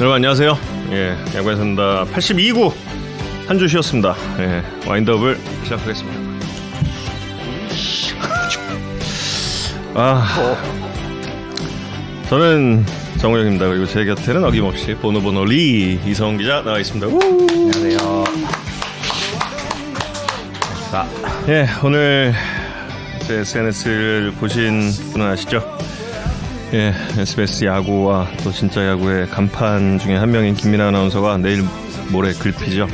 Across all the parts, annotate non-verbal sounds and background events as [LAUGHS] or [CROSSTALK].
여러분 안녕하세요. 예, 야구에 산다 82구 한 주 쉬었습니다. 예, 와인드업을 시작하겠습니다. 아, 저는 정우영입니다. 그리고 제 곁에는 어김없이 보노보노 리 이성훈 기자 나와 있습니다. 우! 안녕하세요. 자, 예, 오늘 제 SNS를 보신 분은 아시죠? 예, SBS 야구와 또 진짜 야구의 간판 중에 한 명인 김민아 아나운서가 내일 모레 글피죠.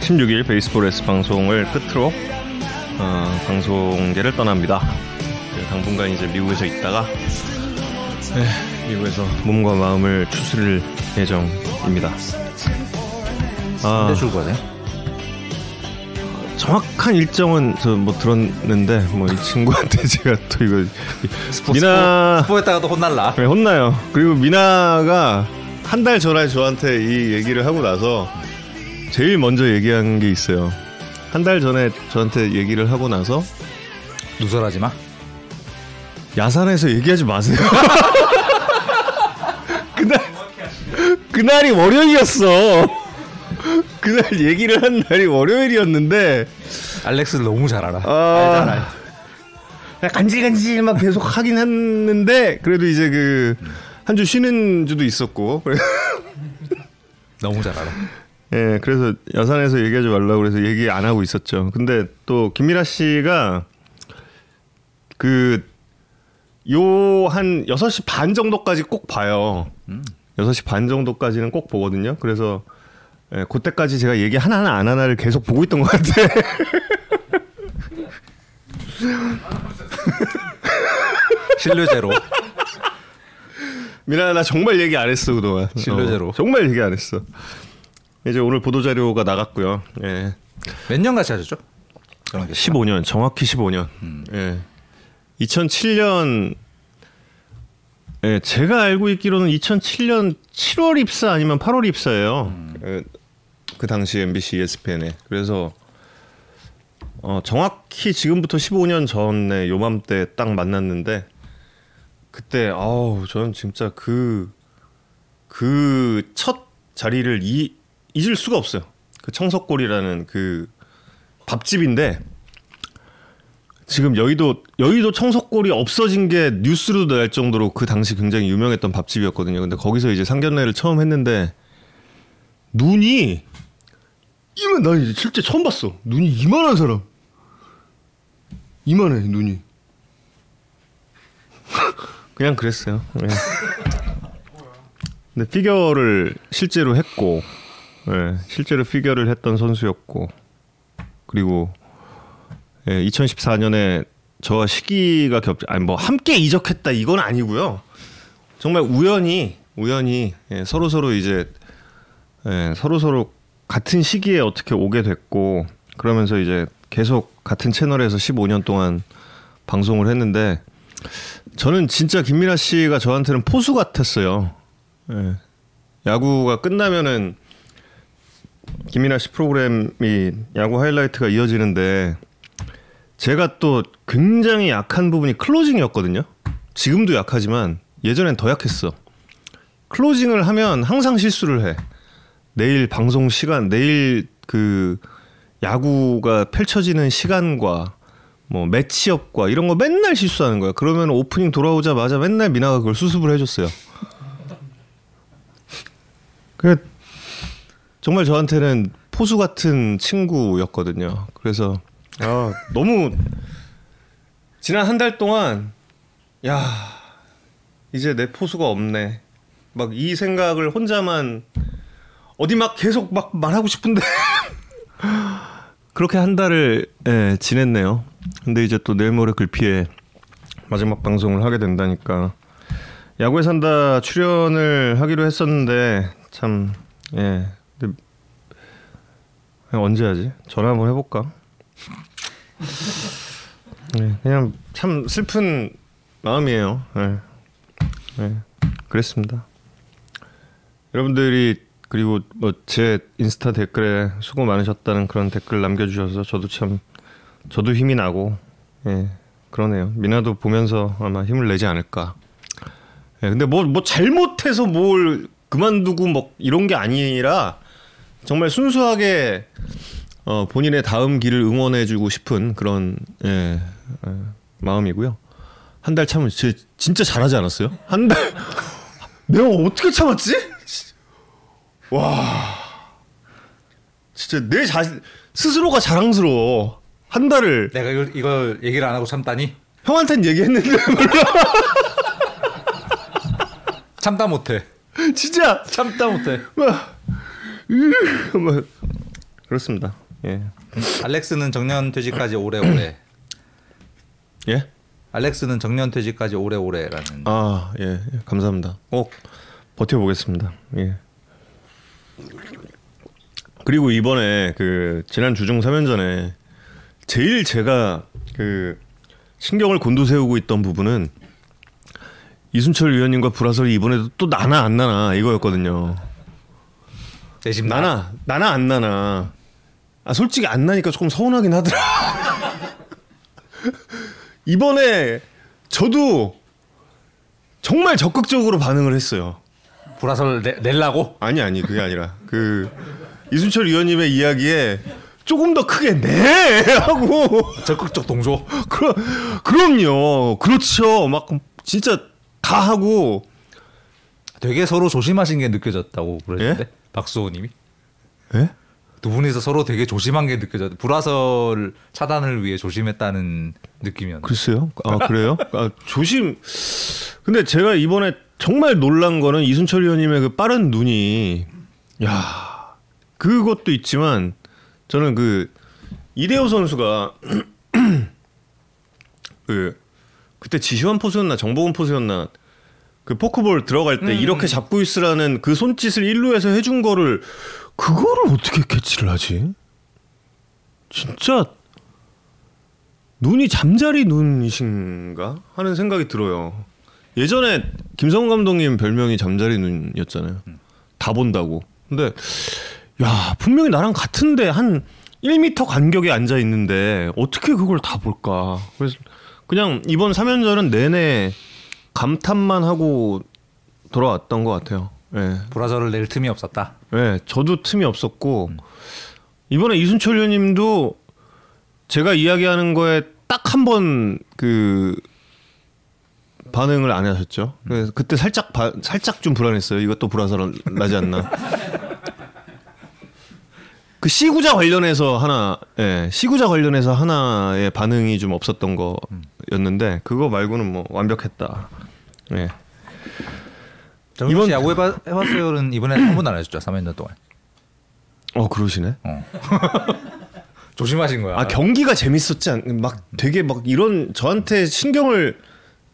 16일 베이스볼 S 방송을 끝으로 어, 방송계를 떠납니다. 그 당분간 이제 미국에서 있다가 예, 미국에서 몸과 마음을 추스릴 예정입니다. 아, 언제 출국하세요? 정확한 일정은 저 뭐 들었는데 뭐 이 친구한테 [LAUGHS] 제가 또 이거 미나 스포했다가도 혼날라. 네, 혼나요. 그리고 미나가 한 달 전에 저한테 이 얘기를 하고 나서 제일 먼저 얘기한 게 있어요. 한 달 전에 저한테 얘기를 하고 나서 누설하지 마. 야산에서 얘기하지 마세요. [LAUGHS] 그날 그날이 월요일이었어. 그날 얘기를 한 날이 월요일이었는데 알렉스를 너무 잘 알아. 아, 알잖아. 간질간질 막 계속 하긴 했는데 그래도 이제 그 한 주 쉬는 주도 있었고 너무 잘 알아. 예 그래서 야산에서 얘기하지 말라고 그래서 얘기 안 하고 있었죠 근데 또 김미라 씨가 그 요 한 6시 반 정도까지 꼭 봐요 음. 6시 반 정도까지는 꼭 보거든요 그래서 예, 그때까지 제가 얘기 하나하나 안 하나를 계속 보고 있던 것 같아 [LAUGHS] 신뢰제로. 미나 나 정말 얘기 안 했어 그동안. 신뢰제로. 어, 정말 얘기 안 했어. 이제 오늘 보도 자료가 나갔고요. 예. 몇 년 같이 하셨죠? 저랑 계시죠? 15년 정확히 15년. 예. 2007년 예, 제가 알고 있기로는 2007년 7월 입사 아니면 8월 입사예요. 그, 그 당시 MBC ESPN에. 그래서 어, 정확히 지금부터 15년 전에 요맘때 딱 만났는데 그때 아우 저는 진짜 그 그 첫 자리를 이, 잊을 수가 없어요. 그 청석골이라는 그 밥집인데 지금 여의도 여의도 청석골이 없어진 게 뉴스로도 날 정도로 그 당시 굉장히 유명했던 밥집이었거든요. 근데 거기서 이제 상견례를 처음 했는데 눈이 이만 나 이제 실제 처음 봤어. 눈이 이만한 사람. 이만해 눈이. [LAUGHS] 그냥 그랬어요. 예. 근데 피겨를 실제로 했고, 예, 실제로 피겨를 했던 선수였고, 그리고 예, 2014년에 저와 시기가 겹, 아니 뭐 함께 이적했다 이건 아니고요. 정말 우연히 우연히 예, 서로 서로 이제 예, 서로 서로 같은 시기에 어떻게 오게 됐고 그러면서 이제 계속 같은 채널에서 15년 동안 방송을 했는데 저는 진짜 김민아 씨가 저한테는 포수 같았어요. 예. 야구가 끝나면은 김민아 씨 프로그램이 야구 하이라이트가 이어지는데 제가 또 굉장히 약한 부분이 클로징이었거든요. 지금도 약하지만 예전엔 더 약했어. 클로징을 하면 항상 실수를 해. 내일 방송 시간, 내일 그 야구가 펼쳐지는 시간과 뭐 매치업과 이런 거 맨날 실수하는 거야. 그러면 오프닝 돌아오자마자 맨날 미나가 그걸 수습을 해줬어요. 그 정말 저한테는 포수 같은 친구였거든요. 그래서 아, 너무 지난 한 달 동안 야 이제 내 포수가 없네. 막 이 생각을 혼자만 어디 막 계속 막 말하고 싶은데 [LAUGHS] 그렇게 한 달을 예, 지냈네요. 근데 이제 또 내일 모레 글피에 마지막 방송을 하게 된다니까 야구에 산다 출연을 하기로 했었는데 참 예. 언제 하지? 전화 한번 해볼까? 네, 그냥 참 슬픈 마음이에요. 네. 네, 그랬습니다. 여러분들이 그리고 뭐 제 인스타 댓글에 수고 많으셨다는 그런 댓글 남겨주셔서 저도 참 저도 힘이 나고 예 그러네요. 미나도 보면서 아마 힘을 내지 않을까. 예, 근데 뭐뭐 잘못해서 뭘 그만두고 뭐 이런 게 아니라 정말 순수하게 어, 본인의 다음 길을 응원해주고 싶은 그런 예, 어, 마음이고요. 한 달 참은 진짜 잘하지 않았어요? 한 달 [LAUGHS] 내가 어떻게 참았지? 와 진짜 내 자신 스스로가 자랑스러워 한 달을 내가 이걸, 이걸 얘기를 안 하고 참다니 형한테는 얘기했는데 [LAUGHS] 참다 못해. 진짜 참다 못해. 막, 으, 막 그렇습니다. 예. 알렉스는 정년 퇴직까지 오래오래. 예? 알렉스는 정년 퇴직까지 오래오래라는. 아, 예. 예, 감사합니다. 꼭 버텨보겠습니다. 예. 그리고 이번에 그 지난 주중 3연전에 제일 제가 그 신경을 곤두세우고 있던 부분은 이순철 위원님과 불화설이 이번에도 또 나나 안 나나 이거였거든요. 내 집 나나 나나 안 나나. 아 솔직히 안 나니까 조금 서운하긴 하더라. [LAUGHS] 이번에 저도 정말 적극적으로 반응을 했어요. 불화설 내, 낼라고? 아니 아니 그게 아니라 그 이순철 위원님의 이야기에 조금 더 크게 네 [LAUGHS] 하고 적극적 동조. [LAUGHS] 그럼 그럼요 그렇죠 막 진짜 다 하고 되게 서로 조심하신 게 느껴졌다고 그러는데 예? 박수호님이 예? 두 분이서 서로 되게 조심한 게 느껴졌. 불화설 차단을 위해 조심했다는 느낌이었는데. 글쎄요 아 그래요 아, 조심 근데 제가 이번에 정말 놀란 거는 이순철 위원님의 그 빠른 눈이 야 그것도 있지만 저는 그 이대호 선수가 [CLEARS THROAT] 그 그때 지시환 포수였나 정보훈 포수였나 그 포크볼 들어갈 때 이렇게 잡고 있으라는 그 손짓을 일루에서 해준 거를 그거를 어떻게 캐치를 하지? 진짜 눈이 잠자리 눈이신가 하는 생각이 들어요. 예전에 김성훈 감독님 별명이 잠자리 눈이었잖아요. 다 본다고. 근데 야 분명히 나랑 같은데 한 1m 간격에 앉아 있는데 어떻게 그걸 다 볼까? 그래서 그냥 이번 3연전은 내내 감탄만 하고 돌아왔던 것 같아요. 예. 불화설을 낼 틈이 없었다. 네, 저도 틈이 없었고 이번에 이순철 의원님도 제가 이야기하는 거에 딱 한 번 그 반응을 안 하셨죠. 그래서 그때 살짝 바, 살짝 좀 불안했어요. 이것도 불화설 나지 않나. [LAUGHS] 그 시구자 관련해서 하나, 예, 시구자 관련해서 하나의 반응이 좀 없었던 거였는데 그거 말고는 뭐 완벽했다. 예. 이번- 씨 야구 해봐, 해봤어요는 이번에 한 번도 안 해줬죠. 3년 동안. 어 그러시네. 어. [LAUGHS] 조심하신 거야. 아 경기가 재밌었지 않? 막 되게 막 이런 저한테 신경을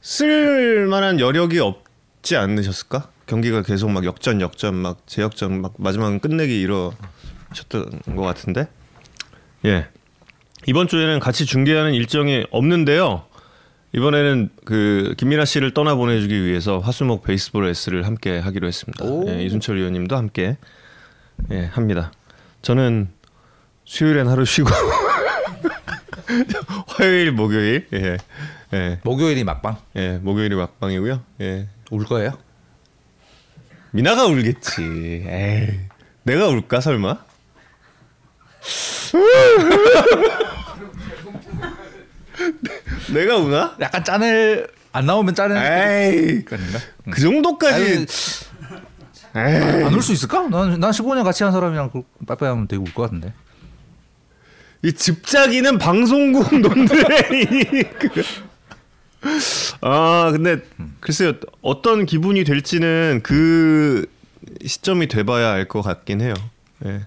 쓸 만한 여력이 없지 않으셨을까? 경기가 계속 막 역전 역전 막 재역전 막 마지막은 끝내기 이러셨던 것 같은데 예 이번 주에는 같이 중계하는 일정이 없는데요 이번에는 그 김민아 씨를 떠나 보내주기 위해서 화수목 베이스볼 S를 함께 하기로 했습니다 오. 예, 이순철 위원님도 함께 예 합니다 저는 수요일엔 하루 쉬고 [LAUGHS] 화요일 목요일 예. 예. 목요일이 막방 예, 목요일이 막방이고요. 예. 울 거예요? 미나가 울겠지. 에이. 내가 울까 설마? [LAUGHS] 내가 우나? 약간 짠을 안 나오면 짠을 에이. 그런가? 그 정도까지 에이. 안울 수 있을까? 난, 난 15년 같이 한 사람이랑 그 빠빠이 하면 되게 울 것 같은데. 이 집자기는 방송국 놈들의 그- 아 근데 글쎄요 어떤 기분이 될지는 그 시점이 돼봐야 알 것 같긴 해요. 예.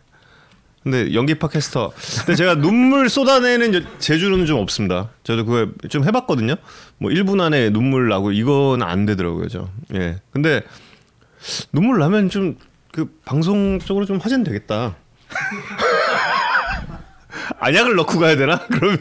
근데 연기 팟캐스터. 근데 제가 눈물 쏟아내는 여- 재주는 좀 없습니다. 저도 그걸 좀 해봤거든요. 뭐 1분 안에 눈물 나고 이건 안 되더라고요, 저. 예. 근데 눈물 나면 좀 그 방송적으로 좀 화제는 되겠다. [LAUGHS] 안약을 넣고 가야 되나? [LAUGHS] 그러면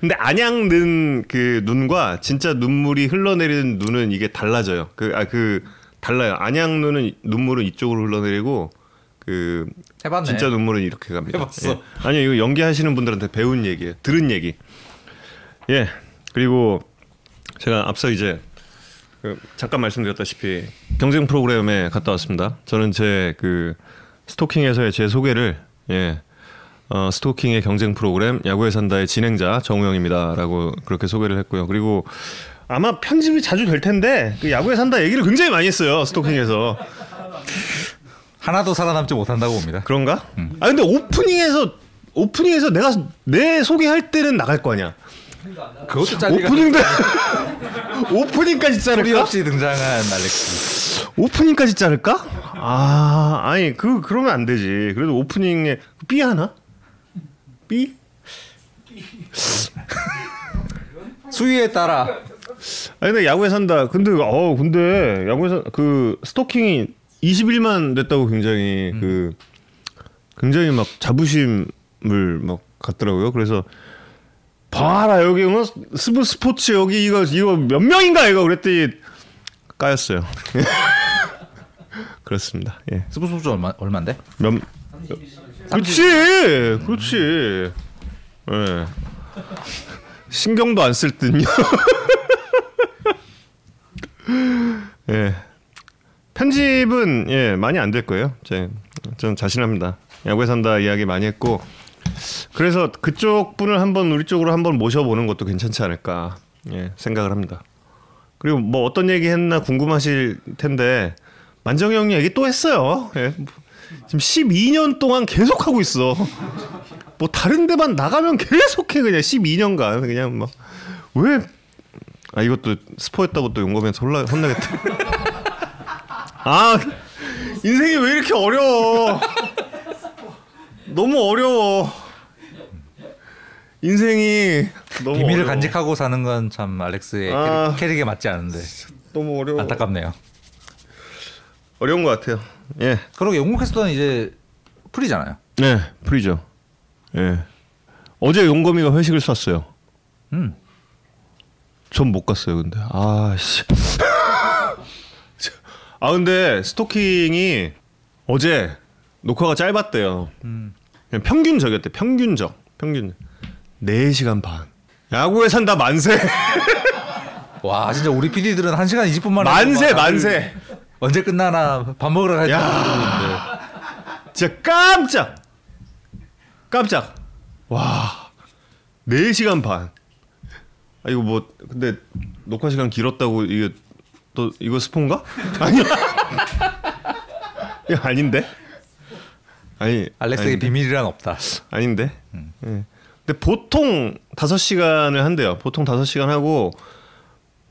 근데 안약 넣은 그 눈과 진짜 눈물이 흘러내리는 눈은 이게 달라져요. 그 아 그 달라요. 안약 눈은 눈물은 이쪽으로 흘러내리고 그 해봤네. 진짜 눈물은 이렇게 갑니다. 해봤어. 예. 아니요 이거 연기하시는 분들한테 배운 얘기예요. 들은 얘기. 예 그리고 제가 앞서 이제 그 잠깐 말씀드렸다시피 경쟁 프로그램에 갔다 왔습니다. 저는 제 그 스토킹에서의 제 소개를 예. 어, 스토킹의 경쟁 프로그램 야구에 산다의 진행자 정우영입니다라고 그렇게 소개를 했고요. 그리고 아마 편집이 자주 될 텐데 그 야구에 산다 얘기를 굉장히 많이 했어요. 스토킹에서. 하나도 살아남지 못한다고 봅니다. 그런가? 아 근데 오프닝에서 오프닝에서 내가 내 소개할 때는 나갈 거 아니야. 그것도 잘리가 오프닝도 [LAUGHS] 오프닝까지 자를까? 없이 등장한 알렉스. 오프닝까지 자를까? 아 아니 그 그러면 안 되지. 그래도 오프닝에 삐 하나? 삐? 수위에 따라 아니 근데 야구에 산다. 근데 어 근데 야구에서 그 스토킹이 21만 됐다고 굉장히 그 굉장히 막 자부심을 막 갖더라고요. 그래서 봐라 여기 뭐 스브 스포츠 여기 이거 이거 몇 명인가 이거 그랬더니 까였어요. [LAUGHS] 그렇습니다. 예. 스포츠 얼마 얼마인데? 몇 그렇지 그렇지. 예. 신경도 안 쓸 듯요. [LAUGHS] 예. 편집은 예 많이 안 될 거예요. 제, 전 자신합니다. 야구에 산다 이야기 많이 했고 그래서 그쪽 분을 한번 우리 쪽으로 한번 모셔보는 것도 괜찮지 않을까 예 생각을 합니다. 그리고 뭐 어떤 얘기 했나 궁금하실 텐데 만정이 형 얘기 또 했어요. 예. 지금 12년 동안 계속 하고 있어. 뭐 다른 데만 나가면 계속해 그냥 12년간 그냥 막 왜 아 이것도 스포했다고 또 용검에서 혼나 혼나겠다. 아 인생이 왜 이렇게 어려워? 너무 어려워. 인생이 너무 비밀을 어려워. 간직하고 사는 건 참 알렉스의 아. 캐릭, 캐릭에 맞지 않은데 너무 어려워. 안타깝네요. 어려운 것 같아요. 예. 그러게 영국 캐스터는 이제 풀이잖아요. 네, 프리죠. 예. 어제 용검이가 회식을 쐈어요. 음. 전 못 갔어요, 근데. 아, 씨. [LAUGHS] 아, 근데 스토킹이 어제 녹화가 짧았대요. 음. 그냥 평균적이었대, 평균적. 평균. 4시간 반. 야구에 산다 만세. [LAUGHS] 와 진짜 우리 PD들은 1시간 20분 만에 만세, 막 다들 만세. 언제 끝나나 밥 먹으러 갈지 야. 모르는데 진짜 깜짝. 깜짝. 와. 4시간 반. 아 이거 뭐 근데 녹화 시간 길었다고 이게 또 이거 스폰가? [LAUGHS] 아니. 이거 아닌데? 아니. 알렉스의 아닌데? 비밀이란 없다. 아닌데. 예. 근데 보통 5시간을 한대요. 보통 5시간 하고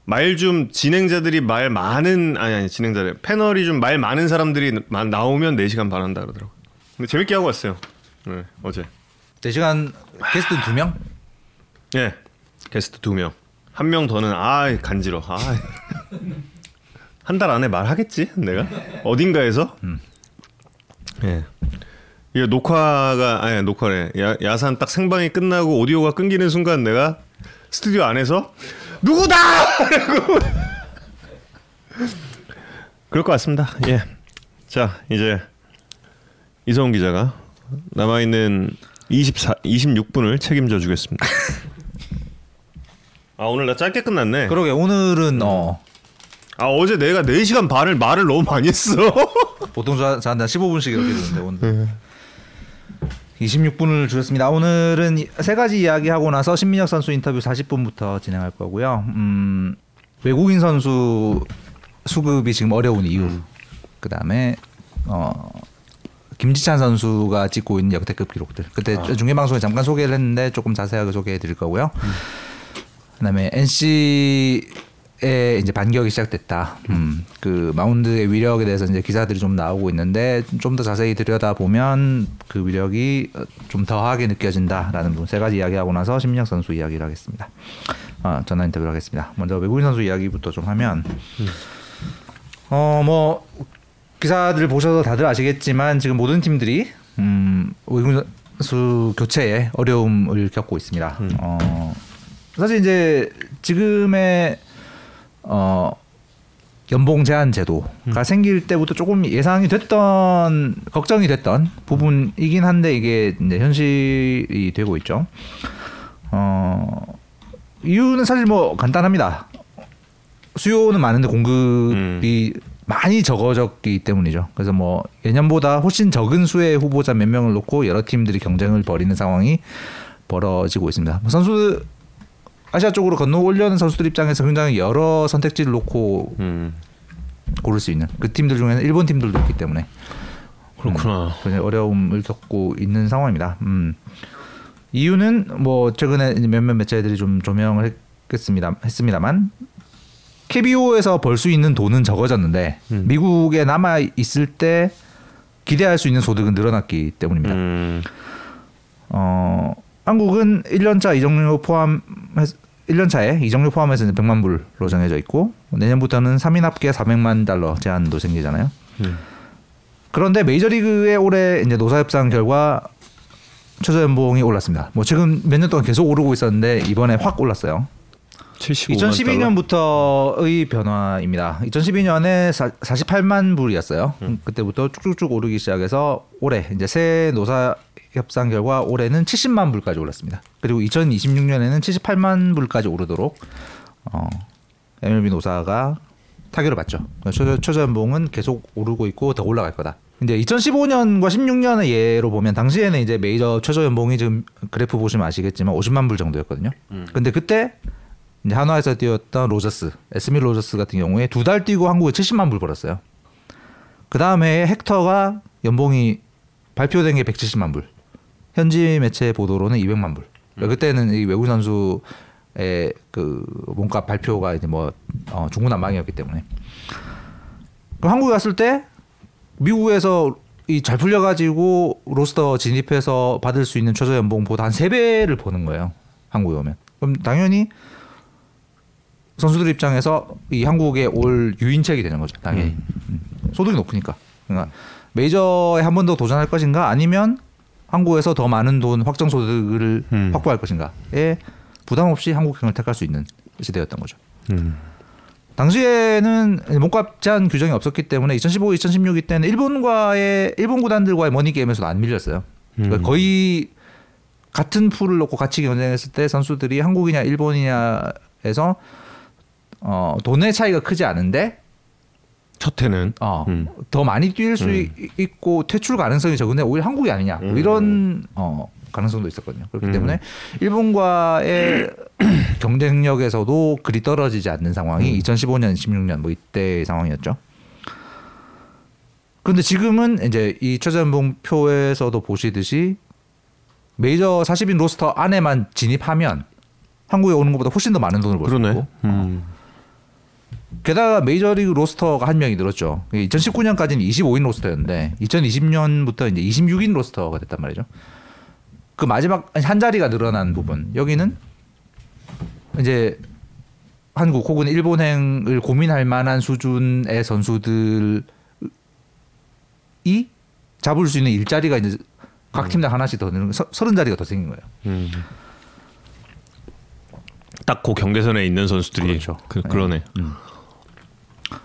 말 좀 진행자들이 말 많은 아니 아니 진행자들 패널이 좀 말 많은 사람들이 마- 나오면 4시간 반 한다 그러더라고. 근데 재밌게 하고 왔어요. 네, 어제. 4시간 게스트 2명? 예. 게스트 두 명. 한 명 더는 아 간지러. 아. 한 달 안에 말하겠지 내가 어딘가에서. 예. 이게 녹화가 아니 녹화래. 야, 야산 딱 생방이 끝나고 오디오가 끊기는 순간 내가 스튜디오 안에서 누구다. [LAUGHS] 그럴 것 같습니다. 예. 자 이제 이성훈 기자가 남아 있는 24 26분을 책임져 주겠습니다. [LAUGHS] 아 오늘 나 짧게 끝났네. 그러게 오늘은 어 아 어제 내가 4시간 반을 말을 너무 많이 했어. [LAUGHS] 보통 저- 저한테 한 15분씩 이렇게 주는데 오늘 26분을 주셨습니다. 오늘은 이- 세 가지 이야기하고 나서 신민혁 선수 인터뷰 40분부터 진행할 거고요. 음, 외국인 선수 수급이 지금 어려운 이유. 그다음에 어 김지찬 선수가 찍고 있는 역대급 기록들. 그때 중계 방송에 잠깐 소개를 했는데 조금 자세하게 소개해 드릴 거고요. 그다음에 NC 의 이제 반격이 시작됐다. 음, 그 마운드의 위력에 대해서 이제 기사들이 좀 나오고 있는데 좀 더 자세히 들여다 보면 그 위력이 어, 좀 더하게 느껴진다라는 부분 세 가지 이야기하고 나서 심리학 선수 이야기를 하겠습니다. 어, 전화 인터뷰를 하겠습니다. 먼저 외국인 선수 이야기부터 좀 하면 어뭐 기사들 보셔서 다들 아시겠지만 지금 모든 팀들이 음, 외국인 선수 교체에 어려움을 겪고 있습니다. 어, 사실 이제 지금의 어 연봉 제한 제도가 생길 때부터 조금 예상이 됐던 걱정이 됐던 부분이긴 한데 이게 이제 현실이 되고 있죠. 어 이유는 사실 뭐 간단합니다. 수요는 많은데 공급이 많이 적어졌기 때문이죠. 그래서 뭐 예년보다 훨씬 적은 수의 후보자 몇 명을 놓고 여러 팀들이 경쟁을 벌이는 상황이 벌어지고 있습니다. 뭐 선수 아시아 쪽으로 건너 올려는 선수들 입장에서 굉장히 여러 선택지를 놓고 음. 고를 수 있는 그 팀들 중에는 일본 팀들도 있기 때문에 그렇구나. 굉장히 어려움을 겪고 있는 상황입니다. 음. 이유는 뭐 최근에 몇몇 매체들이 좀 조명을 했겠습니다. 했습니다만 KBO에서 벌 수 있는 돈은 적어졌는데 음. 미국에 남아 있을 때 기대할 수 있는 소득은 늘어났기 때문입니다. 음. 어, 한국은 1년차 이정료 포함 1년차에 이정료 포함해서 이제 100만 불로 정해져 있고 내년부터는 3인 합계 400만 달러 제한도 생기잖아요. 음. 그런데 메이저리그의 올해 이제 노사 협상 결과 최저 연봉이 올랐습니다. 뭐 지금 몇 년 동안 계속 오르고 있었는데 이번에 확 올랐어요. 75만 2012년부터의 변화입니다. 2012년에 48만 불이었어요. 그때부터 쭉쭉쭉 오르기 시작해서 올해 이제 새 노사 협상 결과 올해는 70만 불까지 올랐습니다. 그리고 2026년에는 78만 불까지 오르도록 어, MLB 노사가 타결을 받죠. 최저, 최저 연봉은 계속 오르고 있고 더 올라갈 거다. 이제 2015년과 16년의 예로 보면 당시에는 이제 메이저 최저 연봉이 지금 그래프 보시면 아시겠지만 50만 불 정도였거든요. 근데 그때 이제 한화에서 뛰었던 로저스, 에스미 로저스 같은 경우에 두 달 뛰고 한국에 70만 불 벌었어요. 그 다음 해에 헥터가 연봉이 발표된 게 170만 불. 현지 매체 보도로는 200만 불. 그러니까 그때는 이 외국 선수의 그 몸값 발표가 이제 뭐 어, 중구난방이었기 때문에. 그럼 한국에 갔을 때 미국에서 이 잘 풀려가지고 로스터 진입해서 받을 수 있는 최저 연봉보다 한 세 배를 버는 거예요. 한국에 오면. 그럼 당연히 선수들 입장에서 이 한국에 올 유인책이 되는 거죠. 당연히 음. 소득이 높으니까. 그러니까 메이저에 한 번 더 도전할 것인가 아니면 한국에서 더 많은 돈 확정 소득을 음. 확보할 것인가에 부담 없이 한국행을 택할 수 있는 시대였던 거죠. 음. 당시에는 몸값 제한 규정이 없었기 때문에 2015, 2016 이 때는 일본과의 일본 구단들과의 머니 게임에서도 안 밀렸어요. 그러니까 음. 거의 같은 풀을 놓고 같이 경쟁했을 때 선수들이 한국이냐 일본이냐에서 어, 돈의 차이가 크지 않은데 첫 해는 어, 음. 더 많이 뛸수 음. 있고 퇴출 가능성이 적은데 오히려 한국이 아니냐 뭐 음. 이런 어, 가능성도 있었거든요. 그렇기 음. 때문에 일본과의 [CLEARS THROAT] 경쟁력에서도 그리 떨어지지 않는 상황이 음. 2015년, 16년 뭐 이때의 상황이었죠. 그런데 지금은 이제 이 최저연봉표에서도 보시듯이 메이저 40인 로스터 안에만 진입하면 한국에 오는 것보다 훨씬 더 많은 돈을 벌수 그러네. 있고 음. 게다가 메이저리그 로스터가 한 명이 늘었죠. 2019년까지는 25인 로스터였는데 2020년부터 이제 26인 로스터가 됐단 말이죠. 그 마지막 한 자리가 늘어난 부분 여기는 이제 한국 혹은 일본행을 고민할 만한 수준의 선수들이 잡을 수 있는 일자리가 이제 각 팀당 하나씩 더 늘는 서른 자리가 더 생긴 거예요. 음. 딱그 경계선에 있는 선수들이 그렇죠. 그, 네. 그러네. 음. 야,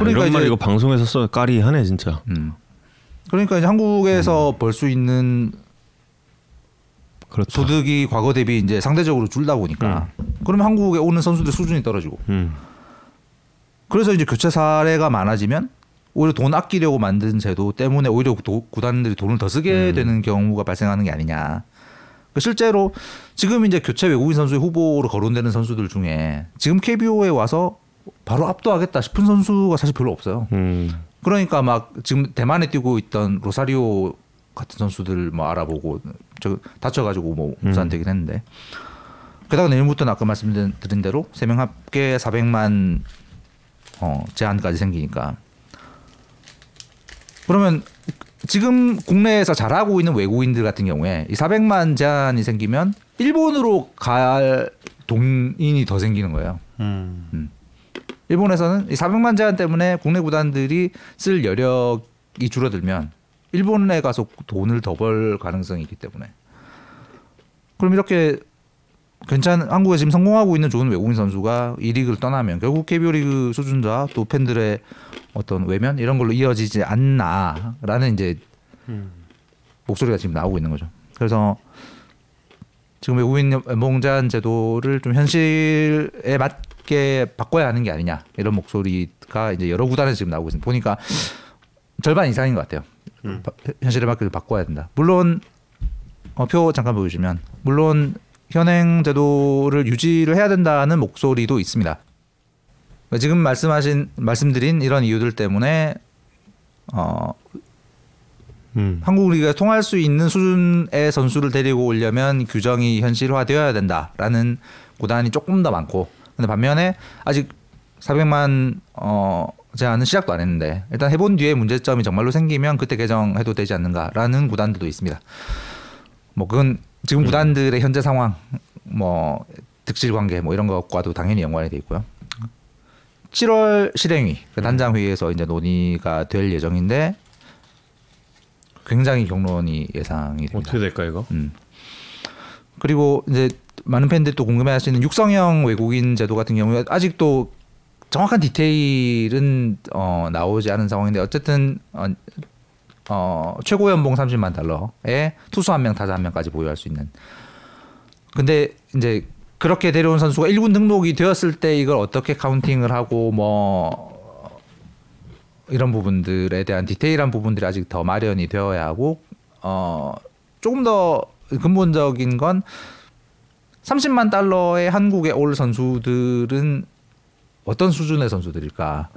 그러니까 이런 말 이제- 이거 방송에서 써 까리하네 진짜. 음. 그러니까 이제 한국에서 벌수 있는 그렇다. 소득이 과거 대비 이제 상대적으로 줄다 보니까 그러면 한국에 오는 선수들 수준이 떨어지고 음. 그래서 이제 교체 사례가 많아지면 오히려 돈 아끼려고 만든 제도 때문에 오히려 도- 구단들이 돈을 더 쓰게 음. 되는 경우가 발생하는 게 아니냐. 그 실제로 지금 이제 교체 외국인 선수의 후보로 거론되는 선수들 중에 지금 KBO에 와서 바로 압도하겠다 싶은 선수가 사실 별로 없어요. 음. 그러니까 막 지금 대만에 뛰고 있던 로사리오 같은 선수들 뭐 알아보고 저 다쳐가지고 뭐 음. 무산되긴 했는데 게다가 내년부터는 아까 말씀드린 대로 세 명 합계 400만 어, 제한까지 생기니까 그러면 지금 국내에서 잘하고 있는 외국인들 같은 경우에 이 400만 제한이 생기면 일본으로 갈 동인이 더 생기는 거예요. 음. 일본에서는 이 400만 제한 때문에 국내 구단들이 쓸 여력이 줄어들면 일본에 가서 돈을 더 벌 가능성이 있기 때문에 그럼 이렇게 괜찮은 한국에 지금 성공하고 있는 좋은 외국인 선수가 이 리그를 떠나면 결국 KBO 리그 수준자 또 팬들의 어떤 외면 이런 걸로 이어지지 않나라는 이제 음. 목소리가 지금 나오고 있는 거죠. 그래서 지금 외국인 연봉 제한 제도를 좀 현실에 맞게 바꿔야 하는 게 아니냐 이런 목소리가 이제 여러 구단에서 지금 나오고 있습니다. 보니까 절반 이상인 것 같아요. 음. 바- 현실에 맞게 바꿔야 된다. 물론 어, 표 잠깐 보여주시면 물론 현행 제도를 유지를 해야 된다는 목소리도 있습니다. 지금 말씀하신 말씀드린 이런 이유들 때문에 어, 음. 한국 리그가 통할 수 있는 수준의 선수를 데리고 오려면 규정이 현실화되어야 된다라는 구단이 조금 더 많고 근데 반면에 아직 400만 어 제한은 시작도 안 했는데 일단 해본 뒤에 문제점이 정말로 생기면 그때 개정해도 되지 않는가라는 구단들도 있습니다. 뭐 그건 지금 구단들의 현재 상황 뭐 득실 관계 뭐 이런 것과도 당연히 연관이 돼 있고요. 7월 실행위 그 단장 회의에서 이제 논의가 될 예정인데 굉장히 경론이 예상이 됩니다. 어떻게 될까 이거? 음. 그리고 이제 많은 팬들이 또 궁금해하시는 육성형 외국인 제도 같은 경우에 아직도 정확한 디테일은 어, 나오지 않은 상황인데 어쨌든 어, 어, 최고 연봉 30만 달러에 투수 한 명, 타자 한 명까지 보유할 수 있는. 근데 이제 그렇게 데려온 선수가 1군 등록이 되었을 때 이걸 어떻게 카운팅을 하고 뭐 이런 부분들에 대한 디테일한 부분들이 아직 더 마련이 되어야 하고 어 조금 더 근본적인 건 30만 달러의 한국에 올 선수들은 어떤 수준의 선수들일까?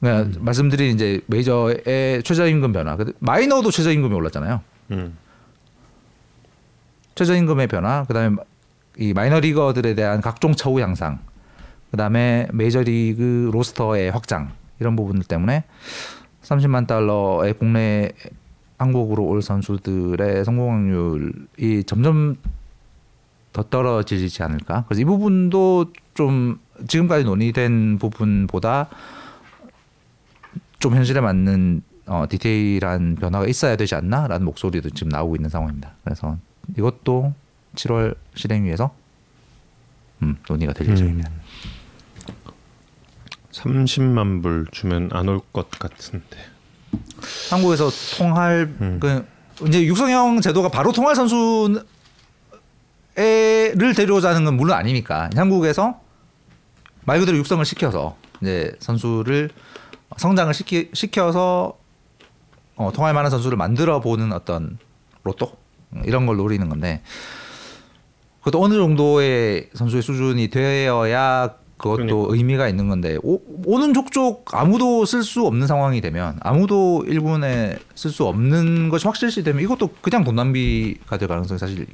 그러니까 말씀드린 이제 메이저의 최저임금 변화, 마이너도 최저임금이 올랐잖아요. 음. 최저임금의 변화, 그다음에 이 마이너 리거들에 대한 각종 처우 향상, 그다음에 메이저리그 로스터의 확장 이런 부분들 때문에 30만 달러의 국내 한국으로 올 선수들의 성공 확률이 점점 더 떨어지지 않을까? 그래서 이 부분도 좀 지금까지 논의된 부분보다 좀 현실에 맞는 어, 디테일한 변화가 있어야 되지 않나라는 목소리도 지금 나오고 있는 상황입니다. 그래서 이것도 7월 실행위에서 음, 논의가 될 예정입니다. 30만 불 주면 안 올 것 같은데. 한국에서 통할 음. 그 이제 육성형 제도가 바로 통할 선수를 데려오자는 건 물론 아니니까 한국에서 말 그대로 육성을 시켜서 이제 선수를 성장을 시키, 시켜서 어, 통할 만한 선수를 만들어 보는 어떤 로또 이런 걸 노리는 건데 그것도 어느 정도의 선수의 수준이 되어야 그것도 그러니까. 의미가 있는 건데 오, 오는 족족 아무도 쓸 수 없는 상황이 되면 아무도 일본에 쓸 수 없는 것이 확실시 되면 이것도 그냥 돈 낭비가 될 가능성이 사실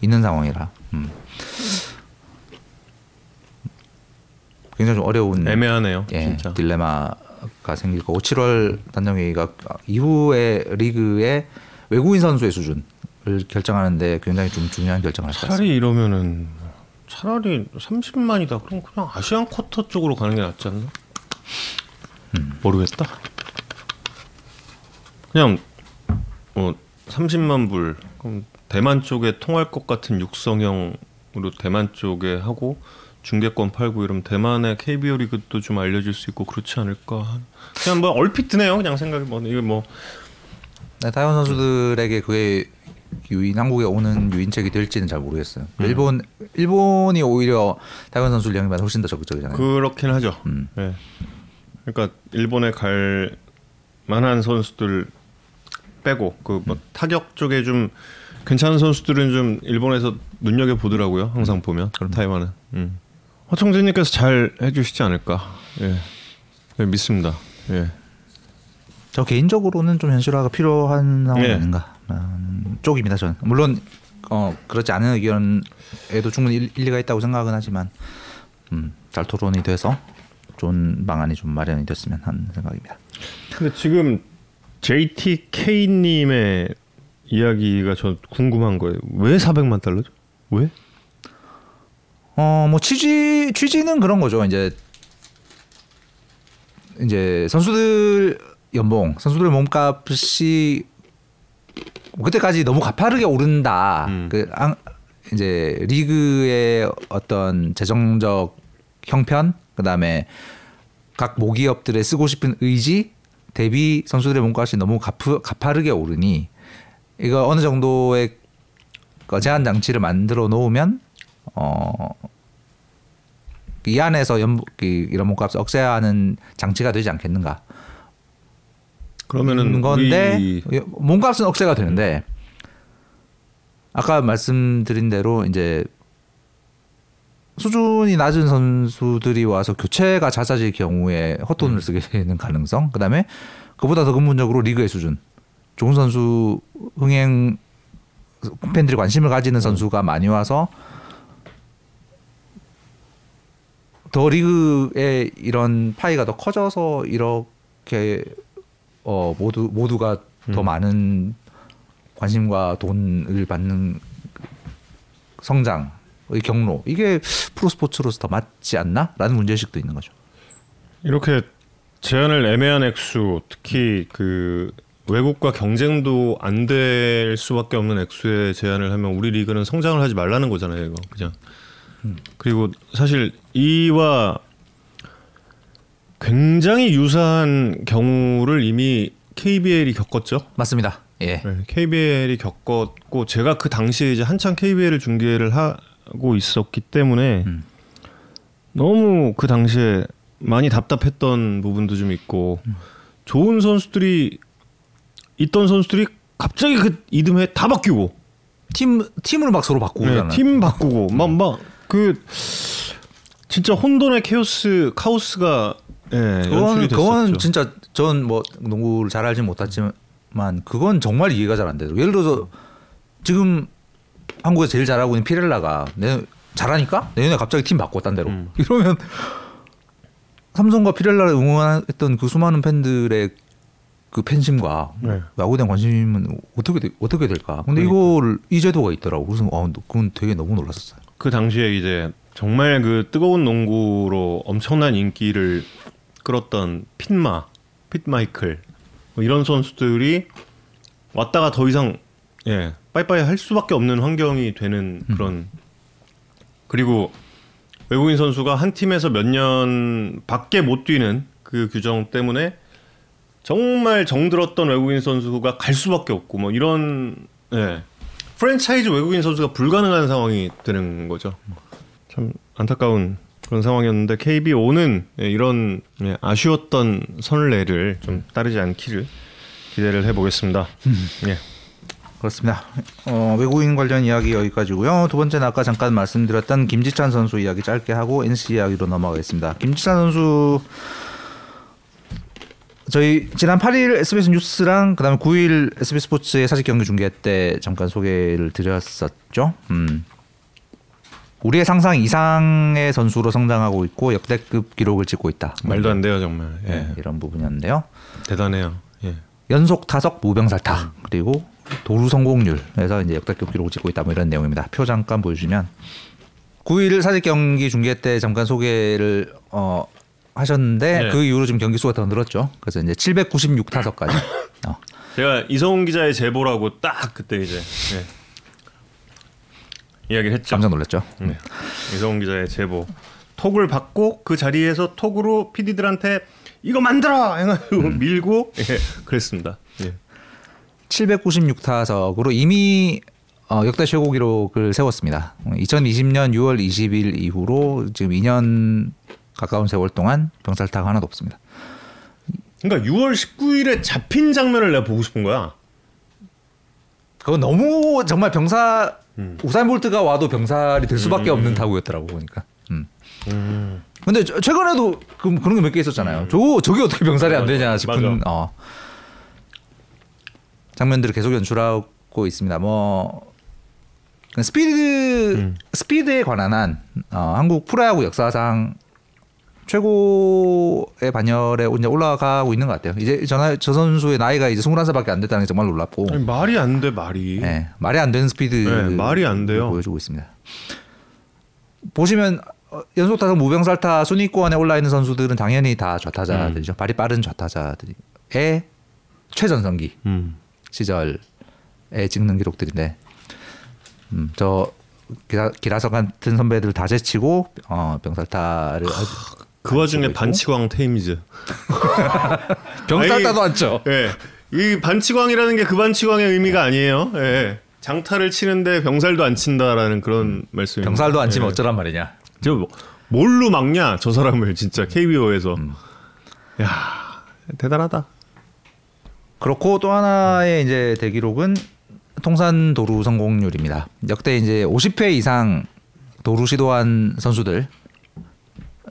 있는 상황이라 음. 굉장히 좀 어려운 애매하네요. 예, 진짜. 딜레마가 생길 거고 7월 단정회의가 이후에 리그의 외국인 선수의 수준을 결정하는데 굉장히 좀 중요한 결정을 할 것 같습니다. 차라리 이러면은 차라리 30만이다. 그럼 그냥 아시안 쿼터 쪽으로 가는 게 낫지 않나? 음. 모르겠다. 그냥 어 30만 불 그럼 대만 쪽에 통할 것 같은 육성형으로 대만 쪽에 하고 중계권 팔고 이러면 대만의 KBO 리그도 좀 알려질 수 있고 그렇지 않을까? 그냥 뭐 얼핏 드네요. 그냥 생각이 뭐 이게 뭐 네, 타이완 선수들에게 그게 유인 한국에 오는 유인책이 될지는 잘 모르겠어요. 음. 일본 일본이 오히려 타이완 선수를 영입하는 훨씬 더 적극적이잖아요. 그렇긴 하죠. 음. 예. 그러니까 일본에 갈 만한 선수들 빼고 그뭐 타격 쪽에 좀 괜찮은 선수들은 좀 일본에서 눈여겨 보더라고요. 항상 보면 타이완은. 음. 허청재님께서 잘 해주시지 않을까. 예. 네, 믿습니다. 예. 저 개인적으로는 좀 현실화가 필요한 상황이 네. 아닌가 쪽입니다. 저는 물론 어, 그렇지 않은 의견에도 충분히 일- 일리가 있다고 생각은 하지만 음, 잘 토론이 돼서 좋은 방안이 좀 마련이 됐으면 하는 생각입니다. 근데 지금 JTK님의 이야기가 저 궁금한 거예요. 왜 400만 달러죠? 왜? 어, 뭐 취지 취지는 그런 거죠. 이제 이제 선수들 연봉, 선수들 몸값이 그때까지 너무 가파르게 오른다. 음. 그 앙- 이제 리그의 어떤 재정적 형편, 그다음에 각 모기업들의 쓰고 싶은 의지 대비 선수들의 몸값이 너무 가프, 가파르게 오르니 이거 어느 정도의 그 제한 장치를 만들어 놓으면 어. 이 안에서 연 이런 몸값을 억제하는 장치가 되지 않겠는가? 그러면은 건데 우리... 몸값은 억제가 되는데 아까 말씀드린 대로 이제 수준이 낮은 선수들이 와서 교체가 잦아질 경우에 헛돈을 음. 쓰게 되는 가능성 그다음에 그보다 더 근본적으로 리그의 수준 좋은 선수 흥행 팬들이 관심을 가지는 선수가 많이 와서 더 리그의 이런 파이가 더 커져서 이렇게 어 모두 모두가 음. 더 많은 관심과 돈을 받는 성장의 경로 이게 프로 스포츠로서 더 맞지 않나라는 문제의식도 있는 거죠. 이렇게 제한을 애매한 액수 특히 그 외국과 경쟁도 안 될 수밖에 없는 액수의 제한을 하면 우리 리그는 성장을 하지 말라는 거잖아요, 이거 그냥. 음. 그리고 사실 이와 굉장히 유사한 경우를 이미 KBL이 겪었죠. 맞습니다. 예. 네, KBL이 겪었고 제가 그 당시에 이제 한창 KBL을 중계를 하고 있었기 때문에 음. 너무 그 당시에 많이 답답했던 부분도 좀 있고 음. 좋은 선수들이 있던 선수들이 갑자기 그 이듬해 다 바뀌고 팀 팀을 막 서로 바꾸고 네, 팀 바꾸고 막 막그 진짜 혼돈의 케오스 카오스가 예, 됐었죠. 그건 진짜 전 뭐 농구를 잘 알지 못했지만 그건 정말 이해가 잘 안 돼요. 예를 들어서 지금 한국에서 제일 잘하고 있는 피렐라가 내 잘하니까 내년에 갑자기 팀 바꿨 단 대로 음. [LAUGHS] 이러면 삼성과 피렐라를 응원했던 그 수많은 팬들의 그 팬심과 네. 야구에 대한 관심은 어떻게 되, 어떻게 될까? 근데 그러니까. 이거를 이 제도가 있더라고. 그래서 아, 그건 되게 너무 놀랐었어요. 그 당시에 이제 정말 그 뜨거운 농구로 엄청난 인기를 끌었던 pit마, 핏마이클 뭐 이런 선수들이 왔다가 더 이상 예 빠이빠이 할 수밖에 없는 환경이 되는 음. 그런 음. 그리고 외국인 선수가 한 팀에서 몇 년 밖에 못 뛰는 그 규정 때문에 정말 정들었던 외국인 선수가 갈 수밖에 없고 뭐 이런 예 프랜차이즈 외국인 선수가 불가능한 상황이 되는 거죠. 참 안타까운 그런 상황이었는데 KBO는 예, 이런 예, 아쉬웠던 선례를 좀 따르지 않기를 기대를 해보겠습니다. 음. 예. 그렇습니다. 어, 외국인 관련 이야기 여기까지고요. 두 번째는 아까 잠깐 말씀드렸던 김지찬 선수 이야기 짧게 하고 NC 이야기로 넘어가겠습니다. 김지찬 선수 저희 지난 8일 SBS 뉴스랑 그다음에 9일 SBS 스포츠의 사직 경기 중계 때 잠깐 소개를 드렸었죠. 음. 우리의 상상 이상의 선수로 성장하고 있고 역대급 기록을 찍고 있다. 말도 안 돼요 정말. 예. 네, 이런 부분이었는데요. 대단해요. 예. 연속 타석 무병살타 음. 그리고 도루 성공률에서 이제 역대급 기록을 찍고 있다. 뭐 이런 내용입니다. 표 잠깐 보여주면 9일 사직 경기 중계 때 잠깐 소개를 어, 하셨는데 네. 그 이후로 좀 경기 수가 더 늘었죠. 그래서 이제 796 타석까지. 어. [LAUGHS] 제가 이성훈 기자의 제보라고 딱 그때 이제 네. 이야기를 했죠. 깜짝 놀랐죠. 네. 이성훈 기자의 제보. 톡을 받고 그 자리에서 톡으로 PD들한테 이거 만들어 해가지고 음. 밀고 예, 그랬습니다. 예. 796타석으로 이미 어, 역대 최고 기록을 세웠습니다. 2020년 6월 20일 이후로 지금 2년 가까운 세월 동안 병살타가 하나도 없습니다. 그러니까 6월 19일에 잡힌 장면을 내가 보고 싶은 거야. 그거 너무 정말 병살 음. 우사인 볼트가 와도 병살이 될 수밖에 음. 없는 타구였더라고 보니까. 음. 음. 근데 최근에도 그, 그런 게 몇 개 있었잖아요. 음. 저 저게 어떻게 병살이 안 되냐 싶은 어. 장면들을 계속 연출하고 있습니다. 뭐 스피드 음. 스피드에 관한 한 어, 한국 프로야구 역사상 최고의 반열에 이제 올라가고 있는 것 같아요. 이제 저, 저 선수의 나이가 이제 21살밖에 안 됐다는 게 정말 놀랍고. 아니, 말이 안 돼, 말이. 네, 말이 안 되는 스피드. 네, 말이 안 돼요. 보여주고 있습니다. 보시면 어, 연속 타석 무병살타 순위권에 올라 있는 선수들은 당연히 다 좌타자들이죠. 음. 발이 빠른 좌타자들의 최전성기 음. 시절에 찍는 기록들인데, 음, 저 기라, 기라석 같은 선배들 다 제치고 어, 병살타를 그 와중에 반치광 테임즈. 병살따도 안 쳐. 예. 이 반치광이라는 게 그 반치광의 의미가 아니에요. 예. 장타를 치는데 병살도 안 친다라는 그런 말씀이 병살도 안 치면 예. 어쩌란 말이냐. 저 뭐- 뭘로 막냐 저 사람을 진짜 KBO에서 음. 야 대단하다. 그렇고 또 하나의 이제 대기록은 통산 도루 성공률입니다. 역대 이제 50회 이상 도루 시도한 선수들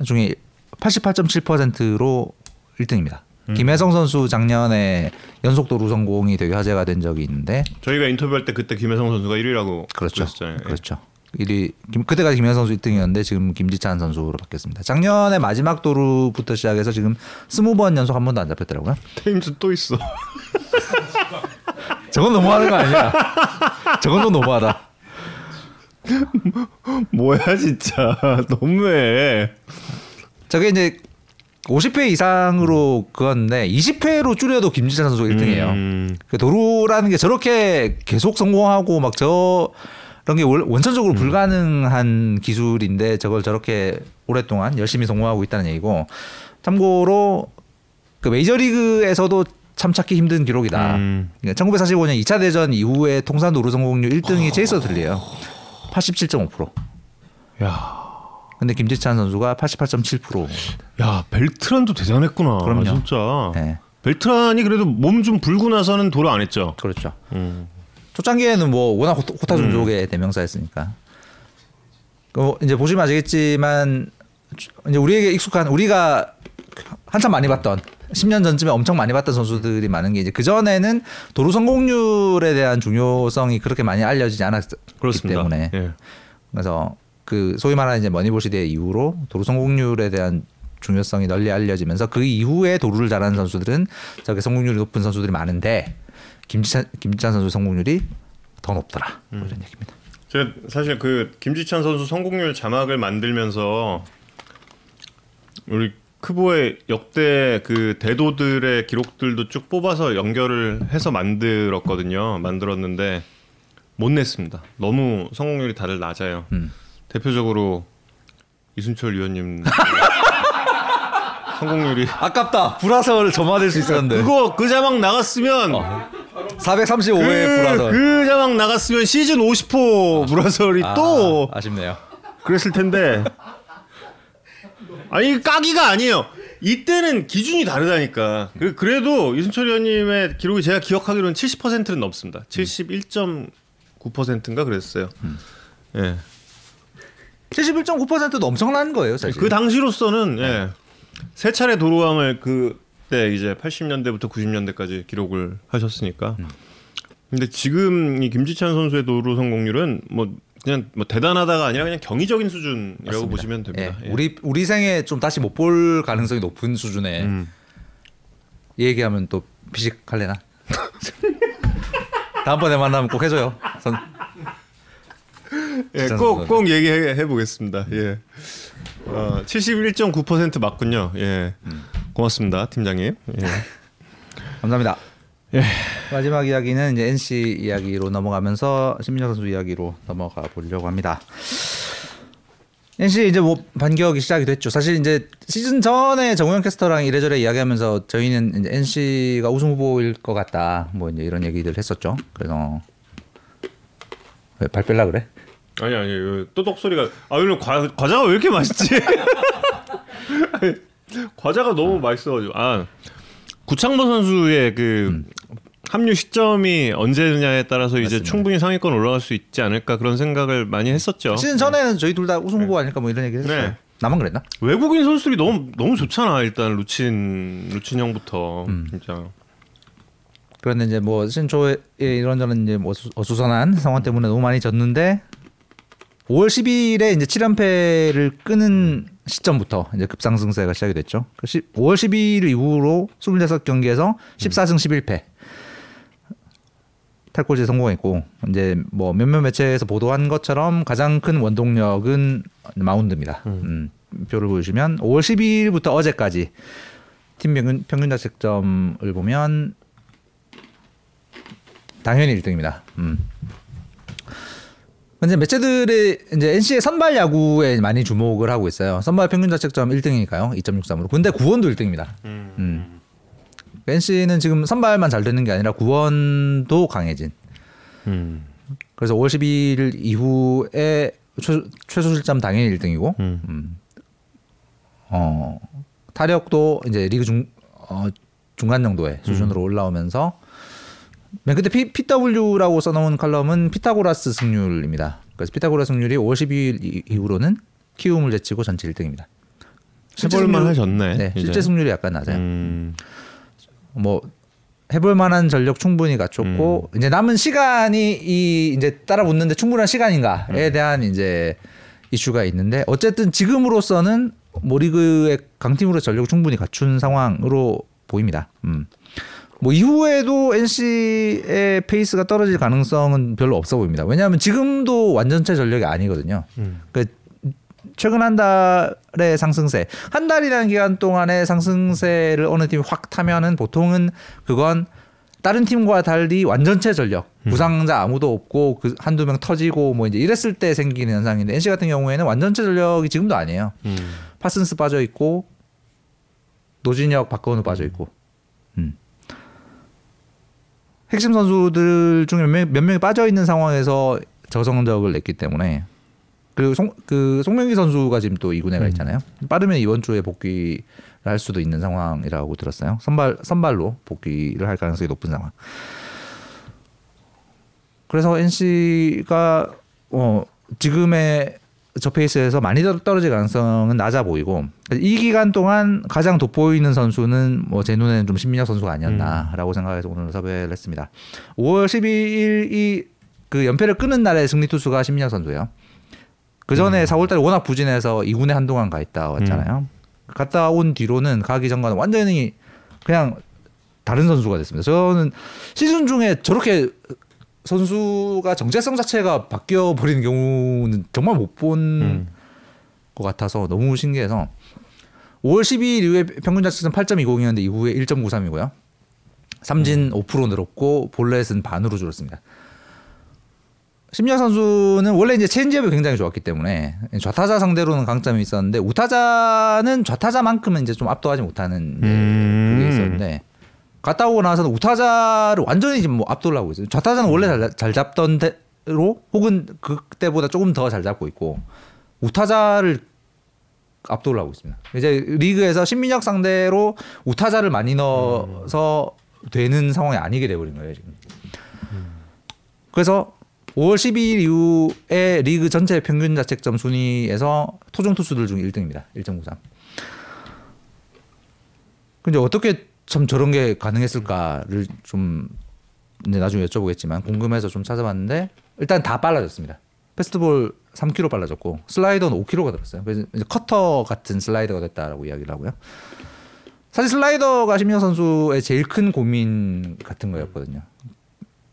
중에 88.7%로 1등입니다. 김혜성 선수 작년에 연속 도루 성공이 되게 화제가 된 적이 있는데 저희가 인터뷰할 때 그때 김혜성 선수가 1위라고 그렇죠. 그랬잖아요. 예. 그렇죠. 1위 김, 그때가 김혜성 선수 1등이었는데 지금 김지찬 선수로 바뀌었습니다. 작년에 마지막 도루부터 시작해서 지금 20번 연속 한 번도 안 잡혔더라고요. 테임즈 또 있어. [LAUGHS] 저건 너무하는 거 아니야? 저건 좀 너무하다. [LAUGHS] 뭐야 진짜 [LAUGHS] 너무해. 저게 이제 50회 이상으로 그건데 20회로 줄여도 김지찬 선수가 1등이에요. 음, 그 도루라는 게 저렇게 계속 성공하고 막 저런 게 원- 원천적으로 음. 불가능한 기술인데 저걸 저렇게 오랫동안 열심히 성공하고 있다는 얘기고 참고로 그 메이저리그에서도 참 찾기 힘든 기록이다. 음. 그러니까 1945년 2차 대전 이후에 통산 도루 성공률 1등이 제이서 들리에요. 87.5%. 야, 근데 김지찬 선수가 88.7%. 야 벨트란도 대단했구나. 그럼요. 진짜. 네. 벨트란이 그래도 몸 좀 불고 나서는 도로 안 했죠. 그렇죠. 음. 초창기에는 뭐 워낙 호타- 호타 종족의 대명사였으니까. 그 이제 보시면 아시겠지만 이제 우리에게 익숙한 우리가 한참 많이 봤던 10년 전쯤에 엄청 많이 봤던 선수들이 많은 게 이제 그 전에는 도루 성공률에 대한 중요성이 그렇게 많이 알려지지 않았기 그렇습니다. 때문에 예. 그래서 그 소위 말하는 이제 머니볼 시대 이후로 도루 성공률에 대한 중요성이 널리 알려지면서 그 이후에 도루를 잘하는 선수들은 저게 성공률이 높은 선수들이 많은데 김지찬 김지찬 선수 성공률이 더 높더라 뭐 이런 얘기입니다. 제가 사실 그 김지찬 선수 성공률 자막을 만들면서 우리 크보의 역대 그 대도들의 기록들도 쭉 뽑아서 연결을 해서 만들었거든요. 만들었는데 못 냈습니다. 너무 성공률이 다들 낮아요. 음. 대표적으로 이순철 위원님 [LAUGHS] 성공률이 아깝다 불화설 점화될 수 있었는데 그거 그 자막 나갔으면 435회 그, 불화설 그 자막 나갔으면 시즌 50호 불화설이 또 아, 아쉽네요. 그랬을 텐데 아니 까기가 아니에요. 이때는 기준이 다르다니까. 그래- 그래도 이순철 의원님의 기록이 제가 기억하기로는 70%는 넘습니다. 71.9%인가 그랬어요. 예. 71.9%도 엄청난 거예요 사실. 그 당시로서는 예. 세 차례 도루왕을 그때 이제 80년대부터 90년대까지 기록을 하셨으니까. 근데 지금 이 김지찬 선수의 도루 성공률은 뭐 그냥 뭐 대단하다가 아니라 그냥 경이적인 수준이라고 맞습니다. 보시면 됩니다. 예, 예. 우리 우리 생에 좀 다시 못 볼 가능성이 높은 수준에 음. 이 얘기하면 또 비식할래나? [LAUGHS] 다음번에 만나면 꼭 해줘요. 선, 예, 꼭. 꼭 얘기해 보겠습니다. 예. 어, 71.9% 맞군요. 예. 고맙습니다, 팀장님. 예. [LAUGHS] 감사합니다. 예. 마지막 이야기는 이제 NC 이야기로 넘어가면서 심민정 선수 이야기로 넘어가 보려고 합니다. NC 이제 뭐 반격이 시작이 됐죠. 사실 이제 시즌 전에 정우영 캐스터랑 이래저래 이야기하면서 저희는 이제 NC가 우승 후보일 것 같다. 뭐 이제 이런 얘기들 했었죠. 그래서 왜 발 뺄라 그래? 아니 아니 요 또덕 소리가 아 오늘 과, 과자가 왜 이렇게 맛있지? [LAUGHS] 아니, 과자가 너무 맛있어가지고 아 구창모 선수의 그 합류 시점이 언제냐에 따라서 이제 맞습니다. 충분히 상위권 올라갈 수 있지 않을까 그런 생각을 많이 했었죠. 시즌 전에는 저희 둘 다 우승 후보 아닐까 뭐 이런 얘기 했어요. 네. 나만 그랬나? 외국인 선수들이 너무 너무 좋잖아 일단 루친 루친 형부터 진짜. 그런데 이제 뭐 시즌 초에 이런저런 이제 뭐 어수- 어수선한 상황 때문에 너무 많이 졌는데 5월 10일에 이제 7연패를 끄는 시점부터 이제 급상승세가 시작이 됐죠. 그 시- 5월 12일 이후로 26경기에서 14승 11패. 탈골제 성공했고 이제 뭐 몇몇 매체에서 보도한 것처럼 가장 큰 원동력은 마운드입니다. 음, 표를 보시면 5월 12일부터 어제까지 팀 평균 평균 자책점을 보면 당연히 1등입니다. 음. 근데 매체들이 이제 NC의 선발 야구에 많이 주목을 하고 있어요. 선발 평균 자책점 1등이니까요. 2.63으로. 근데 구원도 1등입니다. 음. NC는 지금 선발만 잘 되는 게 아니라 구원도 강해진. 음. 그래서 5월 12일 이후에 최, 최소 실점 당연히 1등이고 음. 음. 어, 타력도 이제 리그 중 어, 중간 정도의 수준으로 올라오면서 맨 끝에 P, PW라고 써놓은 칼럼은 피타고라스 승률입니다. 그래서 피타고라스 승률이 5월 12일 이- 이후로는 키움을 제치고 전체 1등입니다. 해볼만 하셨네. 네, 이제. 실제 승률이 약간 낮아요. 음. 뭐 해볼 만한 전력 충분히 갖췄고 음. 이제 남은 시간이 이 이제 따라붙는데 충분한 시간인가에 음. 대한 이제 이슈가 있는데 어쨌든 지금으로서는 뭐 리그의 강팀으로 전력을 충분히 갖춘 상황으로 보입니다. 음. 뭐 이후에도 NC의 페이스가 떨어질 가능성은 별로 없어 보입니다. 왜냐하면 지금도 완전체 전력이 아니거든요. 음. 그 최근 한 달의 상승세, 한 달이라는 기간 동안의 상승세를 어느 팀이 확 타면은 보통은 그건 다른 팀과 달리 완전체 전력, 부상자 아무도 없고 그 한두 명 터지고 뭐 이제 이랬을 때 생기는 현상인데 NC 같은 경우에는 완전체 전력이 지금도 아니에요. 음. 파슨스 빠져 있고 노진혁, 박건우 빠져 있고. 음. 핵심 선수들 중에 몇, 몇 명이 빠져 있는 상황에서 저성적을 냈기 때문에 그리고 송, 그 송명기 선수가 지금 또 이군에가 있잖아요. 빠르면 이번 주에 복귀를 할 수도 있는 상황이라고 들었어요. 선발 선발로 복귀를 할 가능성이 높은 상황. 그래서 NC가 어 지금의 저 페이스에서 많이 더 떨어질 가능성은 낮아 보이고 이 기간 동안 가장 돋보이는 선수는 뭐 제 눈에는 좀 신민혁 선수가 아니었나라고 생각해서 오늘 섭외를 했습니다. 5월 12일이 그 연패를 끊은 날의 승리 투수가 신민혁 선수예요. 그 전에 4월달에 워낙 부진해서 2군에 한동안 가 있다 왔잖아요. 갔다 온 뒤로는 가기 전과는 완전히 그냥 다른 선수가 됐습니다. 저는 시즌 중에 저렇게 선수가 정체성 자체가 바뀌어 버리는 경우는 정말 못본것 음. 같아서 너무 신기해서 5월 12일 이후에 평균 자책점 8.20이었는데 이후에 1.93이고요. 삼진 5% 늘었고 볼넷은 반으로 줄었습니다. 심리학 선수는 원래 이제 체인지업이 굉장히 좋았기 때문에 좌타자 상대로는 강점이 있었는데 우타자는 좌타자만큼은 이제 좀 압도하지 못하는 음. 그게 있었는데 갔다 오고 나서는 우타자를 완전히 지금 뭐 압도를 하고 있어요. 좌타자는 원래 잘, 잘 잡던 대로 혹은 그때보다 조금 더 잘 잡고 있고 우타자를 압도를 하고 있습니다. 이제 리그에서 신민혁 상대로 우타자를 많이 넣어서 되는 상황이 아니게 돼버린 거예요 지금. 그래서 5월 12일 이후에 리그 전체 평균 자책점 순위에서 토종 투수들 중 1등입니다. 1.93. 근데 어떻게 참 저런 게 가능했을까를 좀 이제 나중에 여쭤보겠지만 궁금해서 좀 찾아봤는데 일단 다 빨라졌습니다. 패스트볼 3km 빨라졌고 슬라이더는 5km가 늘었어요. 그래서 커터 같은 슬라이더가 됐다라고 이야기를 하고요. 사실 슬라이더가 신민혁 선수의 제일 큰 고민 같은 거였거든요.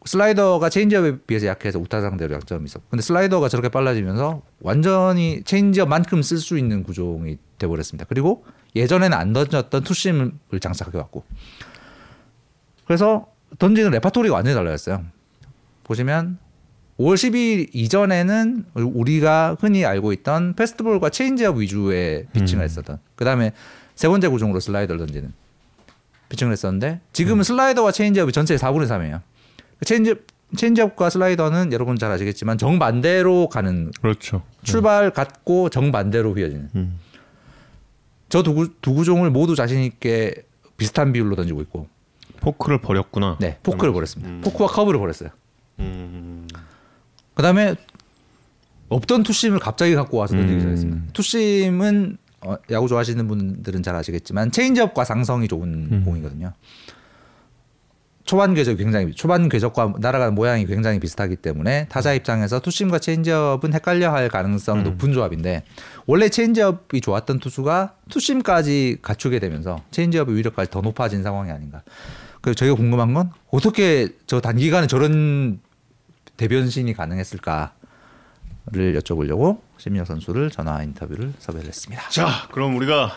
슬라이더가 체인지업에 비해서 약해서 우타 상대로 약점이 있었고 근데 슬라이더가 저렇게 빨라지면서 완전히 체인지업만큼 쓸 수 있는 구종이 돼버렸습니다. 그리고 예전에는 안 던졌던 투심을 장착해 왔고 그래서 던지는 레파토리가 완전히 달라졌어요. 보시면 5월 12일 이전에는 우리가 흔히 알고 있던 패스트볼과 체인지업 위주의 피칭을 음. 했었던 그 다음에 세 번째 구종으로 슬라이더를 던지는 피칭을 했었는데 지금은 슬라이더와 체인지업이 전체의 4분의 3이에요. 체인지업, 체인지업과 슬라이더는 여러분 잘 아시겠지만 정반대로 가는 그렇죠. 출발 같고 정반대로 휘어지는 음. 저 두 두 구종을 모두 자신 있게 비슷한 비율로 던지고 있고 포크를 버렸구나. 네 포크를 버렸습니다. 음. 포크와 커브를 버렸어요. 음. 그다음에 없던 투심을 갑자기 갖고 와서 던지기 음. 시작했습니다. 투심은 어, 야구 좋아하시는 분들은 잘 아시겠지만 체인지업과 상성이 좋은 음. 공이거든요. 초반 궤적이 굉장히 초반 궤적과 날아가는 모양이 굉장히 비슷하기 때문에 타자 입장에서 투심과 체인지업은 헷갈려할 가능성이 음. 높은 조합인데 원래 체인지업이 좋았던 투수가 투심까지 갖추게 되면서 체인지업의 위력까지 더 높아진 상황이 아닌가. 그래서 저희가 궁금한 건 어떻게 저 단기간에 저런 대변신이 가능했을까 를 여쭤보려고 신민혁 선수를 전화 인터뷰를 섭외를 했습니다. 자, 그럼 우리가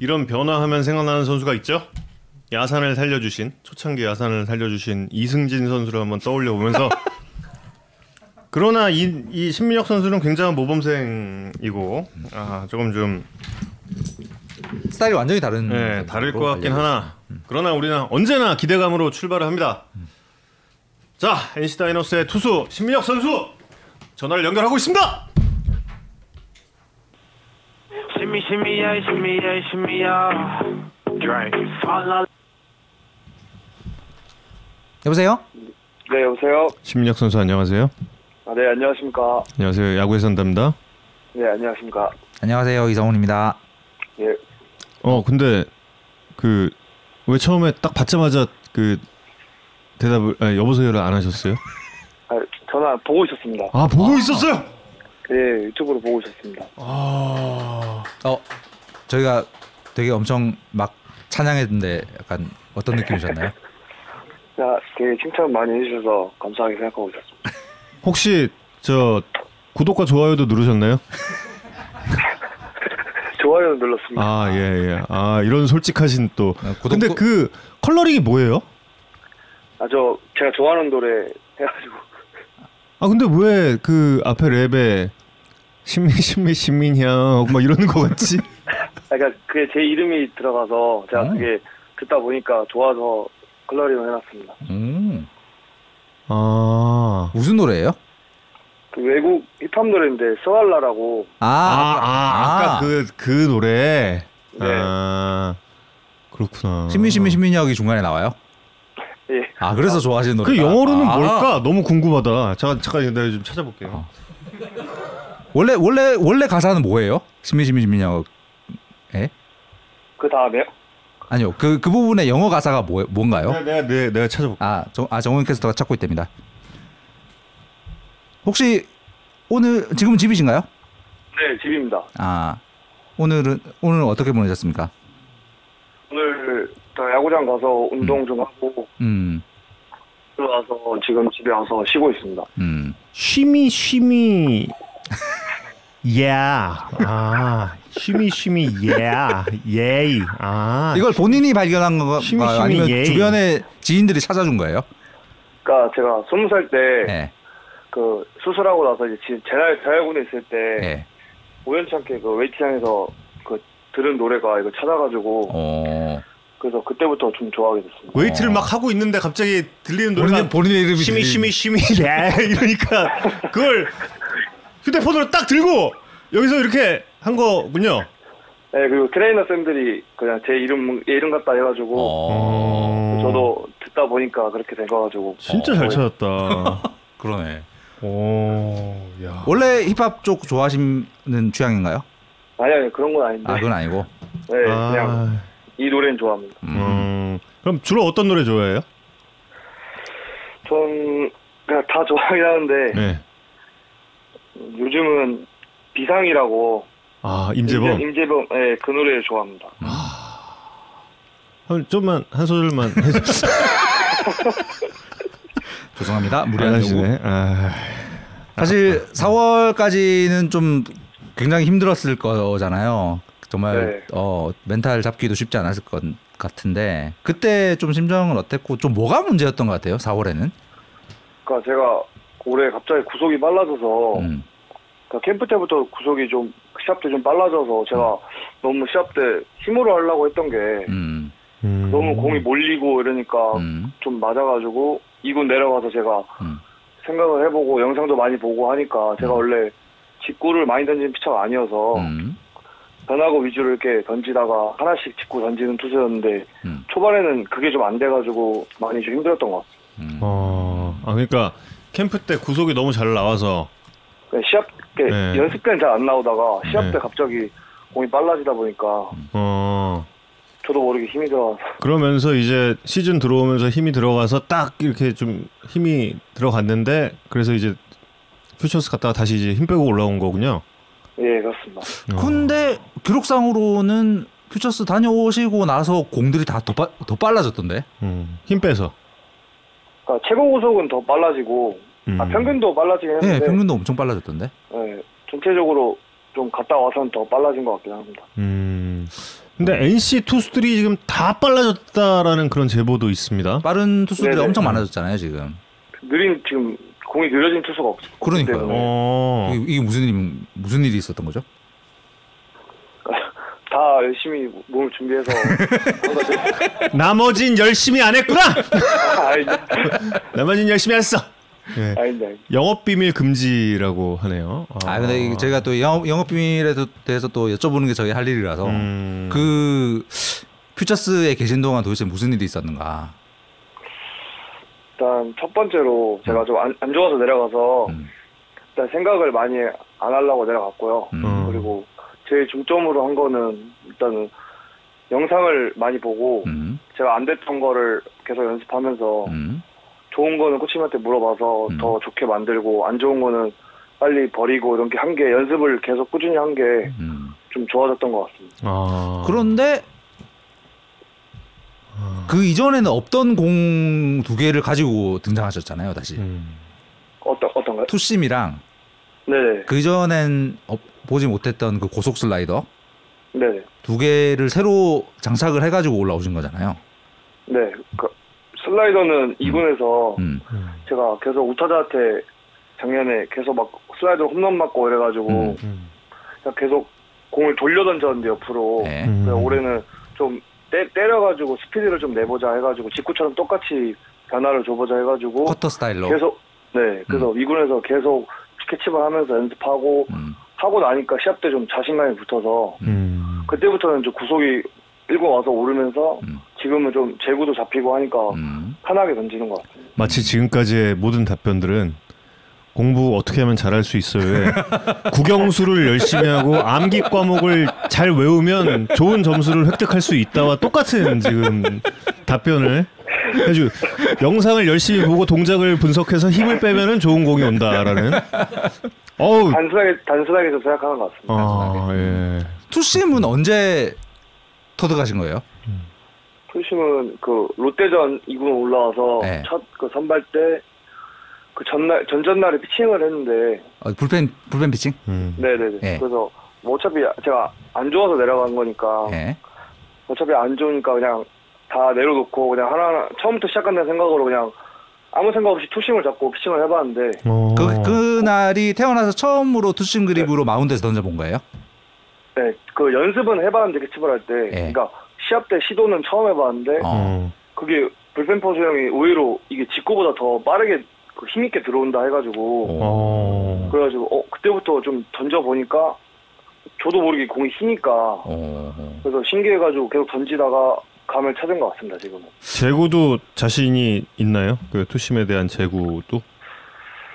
이런 변화하면 생각나는 선수가 있죠? 야산을 살려주신 초창기 야산을 살려주신 이승진 선수를 한번 떠올려 보면서 [LAUGHS] 그러나 이, 이 신민혁 선수는 굉장한 모범생이고 아 조금 좀 스타일이 완전히 다른 네, 다를 것 같긴 하나 그러나 우리는 언제나 기대감으로 출발을 합니다. 자, NC 다이노스의 투수 신민혁 선수 전화를 연결하고 있습니다. Shimmy, yeah, shimmy, yeah. Drink. Fall. 여보세요? 네, 여보세요. 신민혁 선수 안녕하세요. 아, 네, 안녕하십니까. 안녕하세요. 야구의 선담다. 네, 안녕하십니까. 안녕하세요 이성훈입니다. 예, 어, 근데 그 왜 처음에 딱 받자마자 그 대답을 아니, 여보세요를 안 하셨어요? 아, 전화 보고 있었습니다. 아, 보고 있었어요. 네, 유튜브로 보고 있었습니다. 아. 어 저희가 되게 엄청 막 찬양했는데 약간 어떤 느낌이셨나요? 자, 되게 칭찬 많이 해주셔서 감사하게 생각하고 있었습니다. [LAUGHS] 혹시 저 구독과 좋아요도 누르셨나요? [LAUGHS] 좋아요 눌렀습니다. 아, 예, 예. 아, 이런 솔직하신 또. 어, 구독- 근데 그 컬러링이 뭐예요? 아, 저 제가 좋아하는 노래 해가지고 아, 근데 왜 그 앞에 랩에 신민 신민 신민형 막 이러는 거 같지? [LAUGHS] 아, 그러니까 그게 제 이름이 들어가서 제가 어. 그게 듣다 보니까 좋아서 컬러링을 해놨습니다. 음 아. 무슨 노래예요? 그 외국 힙합 노래인데 스왈라라고 아, 아, 아, 아 까 그, 그 노래. 네. 아, 그렇구나. 신민 신민 신민혁이 중간에 나와요? 예, 아 그래서 좋아하시는 노래. 그 영어로는 아, 뭘까? 너무 궁금하다. 잠깐, 잠깐, 내가 좀 찾아볼게요. 원래 원래 원래 가사는 뭐예요? 신민 신민 신민혁. 예? 그 다음에요. 아니요 그 그 부분의 영어 가사가 뭐 뭔가요? 내가, 내가, 내가, 내가 찾아볼게. 아, 정, 아 정훈 캐스터가 찾고 있답니다. 혹시 오늘 지금 집이신가요? 네, 집입니다. 아 오늘은 오늘 어떻게 보내셨습니까? 오늘 저 야구장 가서 운동 좀 하고 음, 들어와서 지금 집에 와서 쉬고 있습니다. 음. 쉬미, 쉬미. [LAUGHS] 야. 아, 쉬미, 쉬미, 야. 예이. 아. 이걸 본인이 발견한 건가요? 심히, 심히 아니면 예의. 주변에 지인들이 찾아준 거예요? 그러니까 제가 스무 살때 네. 그 수술하고 나서 이제 지- 재활 재활군에 있을 때 네. 우연찮게 그 웨이팅장에서 그 들은 노래가 이거 찾아가지고 어. 그래서 그때부터 좀 좋아하게 됐습니다. 웨이트를 막 하고 있는데 갑자기 들리는 노래가 본인 본인의 이름이 Shimmy, 들리는- Shimmy, Shimmy, Ya. [LAUGHS] 이러니까 그걸 휴대폰으로 딱 들고 여기서 이렇게 한 거군요. 네 그리고 트레이너 쌤들이 그냥 제 이름 얘 이름 같다 해가지고 어. 저도 듣다 보니까 그렇게 돼가지고 진짜 잘 찾았다. [LAUGHS] 그러네. 오, 야. 원래 힙합 쪽 좋아하시는 취향인가요? 아니 아니 그런 건 아닌데 아 그건 아니고. 네 그냥 아, 이 노래는 좋아합니다. 음. 음. 그럼 주로 어떤 노래 좋아해요? 전 그냥 다 좋아하긴 하는데 네. 요즘은 비상이라고 아, 임재범. 임재, 범 예 그 노래 좋아합니다. 한 좀만 한 소절만 [LAUGHS] [LAUGHS] 죄송합니다. 무리한 요구. 하시네. 아, 사실 4월까지는 좀 굉장히 힘들었을 거잖아요. 정말 네. 어 멘탈 잡기도 쉽지 않았을 것 같은데 그때 좀 심정은 어땠고 좀 뭐가 문제였던 것 같아요. 4월에는. 그러니까 제가 올해 갑자기 구속이 빨라져서 음. 그러니까 캠프 때부터 구속이 좀 시합 때 좀 빨라져서 제가 너무 시합 때 힘으로 하려고 했던 게 음. 음. 너무 공이 몰리고 이러니까 음. 좀 맞아가지고 2군 내려가서 제가 음. 생각을 해보고 영상도 많이 보고 하니까 제가 음. 원래 직구를 많이 던지는 피처가 아니어서 음. 변화구 위주로 이렇게 던지다가 하나씩 직구 던지는 투수였는데 음. 초반에는 그게 좀 안 돼가지고 많이 좀 힘들었던 것 같아요. 음. 어, 아 그러니까 캠프 때 구속이 너무 잘 나와서 그냥 시합 때 네. 연습 때는 잘 안 나오다가 시합 네. 때 갑자기 공이 빨라지다 보니까 어 저도 모르게 힘이 들어와서 그러면서 이제 시즌 들어오면서 힘이 들어가서 딱 이렇게 좀 힘이 들어갔는데 그래서 이제 퓨처스 갔다가 다시 이제 힘 빼고 올라온 거군요. 예 그렇습니다. 어. 근데 기록상으로는 퓨처스 다녀오시고 나서 공들이 다더 빨라졌던데. 음, 힘 빼서. 그러니까 최고 구속은 더 빨라지고 음. 아, 평균도 빨라지긴 네, 했는데 평균도 엄청 빨라졌던데. 예, 전체적으로 좀 갔다 와서는 더 빨라진 것 같긴 합니다. 음. 근데 NC 투수들이 지금 다 빨라졌다라는 그런 제보도 있습니다. 빠른 투수들이 네네. 엄청 많아졌잖아요 지금. 느린 지금 공이 느려진 투수가 없, 없기 그러니까요. 어. 이게, 이게 무슨 일 무슨 일이 있었던 거죠? 다 열심히 몸을 준비해서 한 거죠. 나머진 열심히 안 했구나. 아닙니다. [LAUGHS] 나머진 열심히 했어. 예. 아닙니다. 영업 비밀 금지라고 하네요. 아 근데 이게 저희가 또 영업, 영업 비밀에 대해서 또 여쭤보는 게 저희 할 일이라서 음. 그 퓨처스에 계신 동안 도대체 무슨 일이 있었는가? 일단 첫 번째로 제가 좀안 좋아서 내려가서 음. 일단 생각을 많이 안 하려고 내려갔고요. 음. 어. 그리고 제일 중점으로 한 거는 일단은 영상을 많이 보고 음. 제가 안 됐던 거를 계속 연습하면서 음. 좋은 거는 코치님한테 물어봐서 음. 더 좋게 만들고 안 좋은 거는 빨리 버리고 이런 게한 게 연습을 계속 꾸준히 한 게좀 음. 좋아졌던 것 같습니다. 아. 그런데 그 이전에는 없던 공 두 개를 가지고 등장하셨잖아요, 다시. 음. 어떤 어떤가요? 투심이랑 네네 그 이전엔 어, 보지 못했던 그 고속 슬라이더 네네 두 개를 새로 장착을 해가지고 올라오신 거잖아요. 네. 그 슬라이더는 2군에서 음. 제가 계속 우타자한테 작년에 계속 막 슬라이더로 홈런 맞고 이래가지고 음. 음. 그냥 계속 공을 돌려 던졌는데 옆으로 네. 음. 그래서 올해는 좀 때, 때려가지고 스피드를 좀 내보자 해가지고 직구처럼 똑같이 변화를 줘보자 해가지고 커터 스타일로. 계속 네 그래서 이군에서 계속 캐치볼 하면서 연습하고 음. 하고 나니까 시합 때 좀 자신감이 붙어서 음. 그때부터는 좀 구속이 일고 와서 오르면서 음. 지금은 좀 제구도 잡히고 하니까 음. 편하게 던지는 것 같습니다. 마치 지금까지의 모든 답변들은 공부 어떻게 하면 잘할 수 있어요. [LAUGHS] 국영수를 열심히 하고 암기 과목을 잘 외우면 좋은 점수를 획득할 수 있다와 똑같은 지금 답변을 해주. 영상을 열심히 보고 동작을 분석해서 힘을 빼면은 좋은 공이 온다라는. 어우. 단순하게 단순하게 좀 생각하는 것 같습니다. 아 예. 투심은 언제 터득하신 거예요? 표심은 그 롯데전 2군 올라와서 네. 첫그 선발 때 그 전날 전전날에 피칭을 했는데 어, 불펜 불펜 피칭? 음. 네네네 예. 그래서 뭐 어차피 제가 안 좋아서 내려간 거니까 예. 어차피 안 좋으니까 그냥 다 내려놓고 그냥 하나 하나 처음부터 시작한다는 생각으로 그냥 아무 생각 없이 투심을 잡고 피칭을 해봤는데 어. 그 그날이 태어나서 처음으로 투심 그립으로 마운드에서 던져본 거예요? 네, 그 연습은 해봤는데 캐치볼 할때 예. 그러니까 시합 때 시도는 처음 해봤는데 어. 어. 그게 불펜 포수 형이 의외로 이게 직구보다 더 빠르게 그 힘있게 들어온다 해가지고 어. 그래가지고 어 그때부터 좀 던져 보니까 저도 모르게 공이 휘니까 어. 그래서 신기해가지고 계속 던지다가 감을 찾은 것 같습니다 지금은. 제구도 자신이 있나요? 그 투심에 대한 제구도?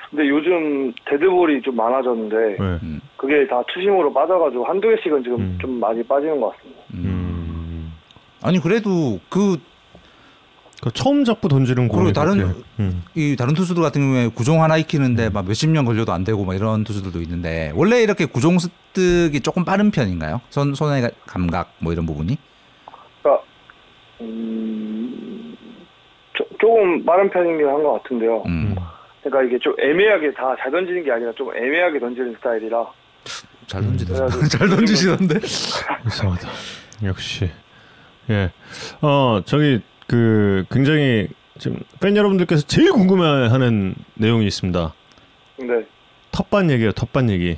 근데 요즘 데드볼이 좀 많아졌는데 네. 음. 그게 다 투심으로 빠져가지고 한두 개씩은 지금 음. 좀 많이 빠지는 것 같습니다. 음. 음. 아니 그래도 그 그 처음 잡고 던지는 공이 그리고 다른- 음. 이 다른 투수들 같은 경우에 구종 하나 익히는데 막 몇십 년 걸려도 안 되고 막 이런 투수들도 있는데 원래 이렇게 구종 습득이 조금 빠른 편인가요? 손 손의 감각 뭐 이런 부분이? 음, 조, 조금 빠른 편이긴 한 것 같은데요. 음. 그러니까 이게 좀 애매하게 다 잘 던지는 게 아니라 좀 애매하게 던지는 스타일이라 잘. 그래가지고 [LAUGHS] 잘 던지시던데. 이상하다. 역시. 예. 어, 저기 그 굉장히 지금 팬 여러분들께서 제일 궁금해하는 내용이 있습니다. 근데 텃밭 얘기예요. 텃밭 얘기.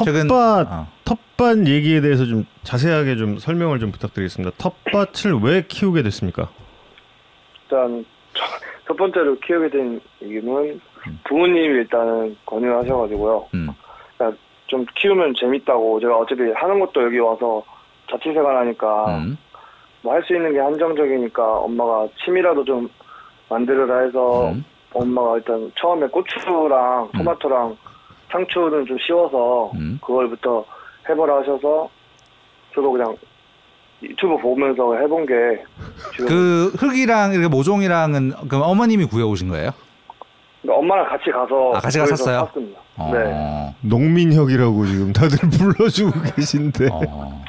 음. 텃밭 최근- 어. 텃밭 얘기에 대해서 좀 자세하게 좀 설명을 좀 부탁드리겠습니다. 텃밭을 왜 키우게 됐습니까? 일단 첫- 첫 번째로 키우게 된 이유는 부모님이 일단은 권유하셔가지고요. 음. 그러니까 좀 키우면 재밌다고 제가 어차피 하는 것도 여기 와서 자취생활 하니까 음. 뭐할 수 있는 게 한정적이니까 엄마가 취미라도 좀 만들어라 해서 음. 엄마가 일단 처음에 고추랑 토마토랑 상추는 좀 쉬워서 음. 그걸부터 해보라 하셔서 저도 그냥 유튜브 보면서 해본 게 그 흙이랑 이렇게 모종이랑은 그럼 어머님이 구해 오신 거예요? 엄마랑 같이 가서 아, 같이 가셨어요? 샀습니다. 어. 네. 농민혁이라고 지금 다들 [LAUGHS] 불러주고 계신데. 어.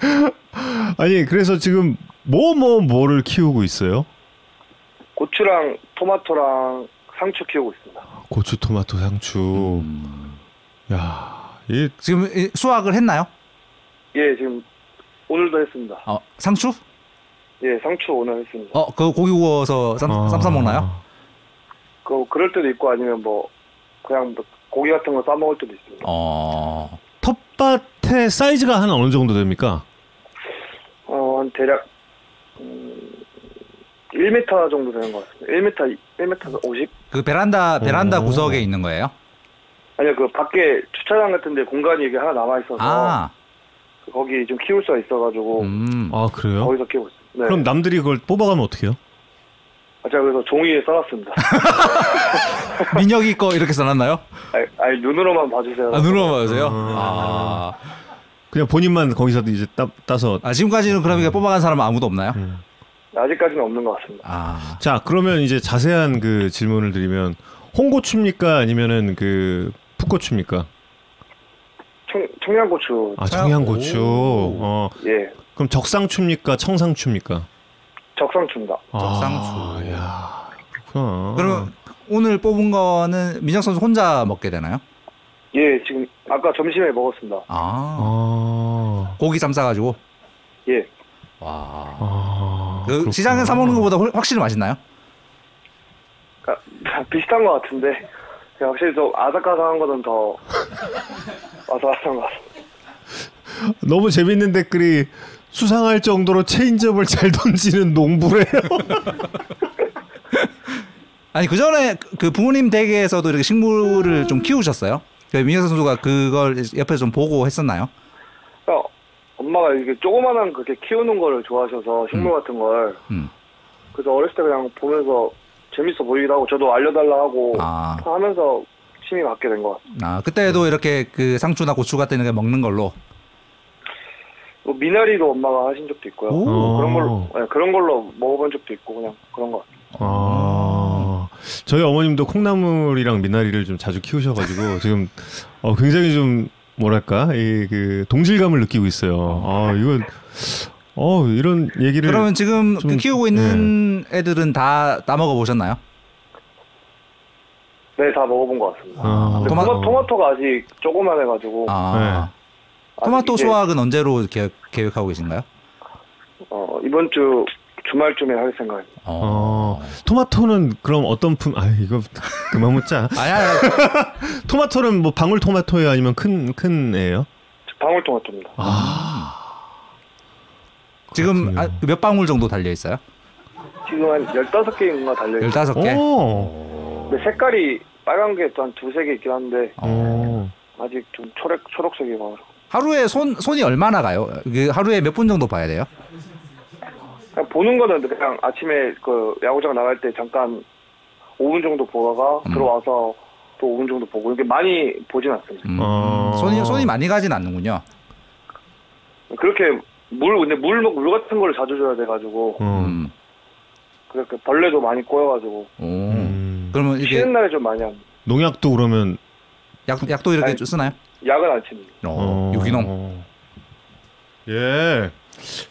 [LAUGHS] 아니 그래서 지금 뭐 뭐 뭐 를 키우고 있어요? 고추랑 토마토랑 상추 키우고 있습니다. 고추, 토마토, 상추. 음. 야, 이 지금 이- 수확을 했나요? 예, 지금 오늘도 했습니다. 어, 상추? 예, 상추 오늘 했습니다. 어, 그 고기 구워서 쌈, 아. 쌈싸 먹나요? 그 그럴 때도 있고 아니면 뭐 그냥 뭐 고기 같은 거 싸 먹을 때도 있습니다. 어. 텃밭 밭의 사이즈가 한 어느 정도 됩니까? 어, 한 대략 음, 1m 정도 되는 것 같습니다. 1m, 1m 50? 그 베란다 베란다 오. 구석에 있는 거예요? 아니요, 그 밖에 주차장 같은데 공간이 이게 하나 남아 있어서 아, 거기 좀 키울 수가 있어가지고 음. 아 그래요? 거기서 키우고 있어요. 네. 그럼 남들이 그걸 뽑아가면 어떡해요? 아, 제가 그래서 종이에 써놨습니다. [LAUGHS] 민혁이 거 이렇게 써놨나요? 아니, 아니, 눈으로만 봐주세요. 아 눈으로 봐주세요. 아. 아, 그냥 본인만 거기서 이제 따, 따서 아 지금까지는 그러면 뽑아간 사람 은 아무도 없나요? 음. 아직까지는 없는 것 같습니다. 아, 자 그러면 이제 자세한 그 질문을 드리면 홍고추입니까 아니면은 그 풋고추입니까? 청, 청양고추, 아 청양고추. 오. 어 예, 그럼 적상추입니까 청상추입니까? 적상추입니다. 적상추. 아, 야 그렇구나. 그러면 오늘 뽑은 거는 민혁 선수 혼자 먹게 되나요? 예, 지금 아까 점심에 먹었습니다. 아, 아, 고기 쌈 싸가지고. 예, 와. 아그 그렇구나. 시장에 사 먹는 것보다 훨- 확실히 맛있나요? 아, 비슷한 것 같은데 확실히 좀 아삭아삭한 거는 더 [LAUGHS] 아삭아삭한 것 같습니다. 너무 재밌는 댓글이 수상할 정도로 체인지업을 잘 던지는 농부래요. [LAUGHS] 아니 그 전에 그 부모님 댁에서도 이렇게 식물을 좀 키우셨어요? 그 민혁 선수가 그걸 옆에서 좀 보고 했었나요? 엄마가 이게 조그만한 그렇게 키우는 거를 좋아하셔서 식물 같은 걸 음. 그래서 어렸을 때 그냥 보면서 재밌어 보이기도 하고 저도 알려달라 하고 아. 하면서 취미 갖게 된 것 같습니다. 아 그때도 이렇게 그 상추나 고추 같은 게 먹는 걸로. 뭐 미나리도 엄마가 하신 적도 있고요. 오. 어. 그런 걸로 네, 그런 걸로 먹어본 적도 있고 그냥 그런 것 같아요. 아, 저희 어머님도 콩나물이랑 미나리를 좀 자주 키우셔가지고 지금 어, 굉장히 좀 뭐랄까 이 그 동질감을 느끼고 있어요. 아 이건 어 이런 얘기를 그러면 지금 좀- 그 키우고 있는 애들은 다 따먹어 보셨나요? 네, 다 먹어본 것 같습니다. 아, 토마- 토마, 토마토가 아직 조그만 해가지고 아 아직 토마토 이제, 수확은 언제로 계획, 계획하고 계신가요? 어, 이번 주 주말쯤에 할 생각입니다. 어, 토마토는 그럼 어떤 품? 아 이거 [LAUGHS] 그만 묻자. 아니 [LAUGHS] 토마토는 뭐 방울 토마토예요, 아니면 큰 큰 애예요? 방울 토마토입니다. 아 지금. 아, 몇 방울 정도 달려 있어요? 지금 한 15개인가 달려 있어요. 15개? 오. 근데 색깔이 빨간 게 또 한 두세 개 있긴 한데 어. 아직 좀 초록, 초록색이고 하루에 손 손이 얼마나 가요? 그 하루에 몇 분 정도 봐야 돼요? 그냥 보는 거는 그냥 아침에 그 야구장 나갈 때 잠깐 5분 정도 보다가 음. 들어와서 또 5분 정도 보고 이렇게 많이 보진 않습니다. 음, 어. 손이 손이 많이 가진 않는군요. 그렇게 물 근데 물, 물 같은 걸 자주 줘야 돼가지고 어. 음. 그렇게 벌레도 많이 꼬여가지고 오. 음. 그러면 이게 쉬는 날에 좀 많이 합니다. 농약도 그러면 약 약도 이렇게 아니, 쓰나요? 약은 안 칩니다. 어, 유기농. 어. 예.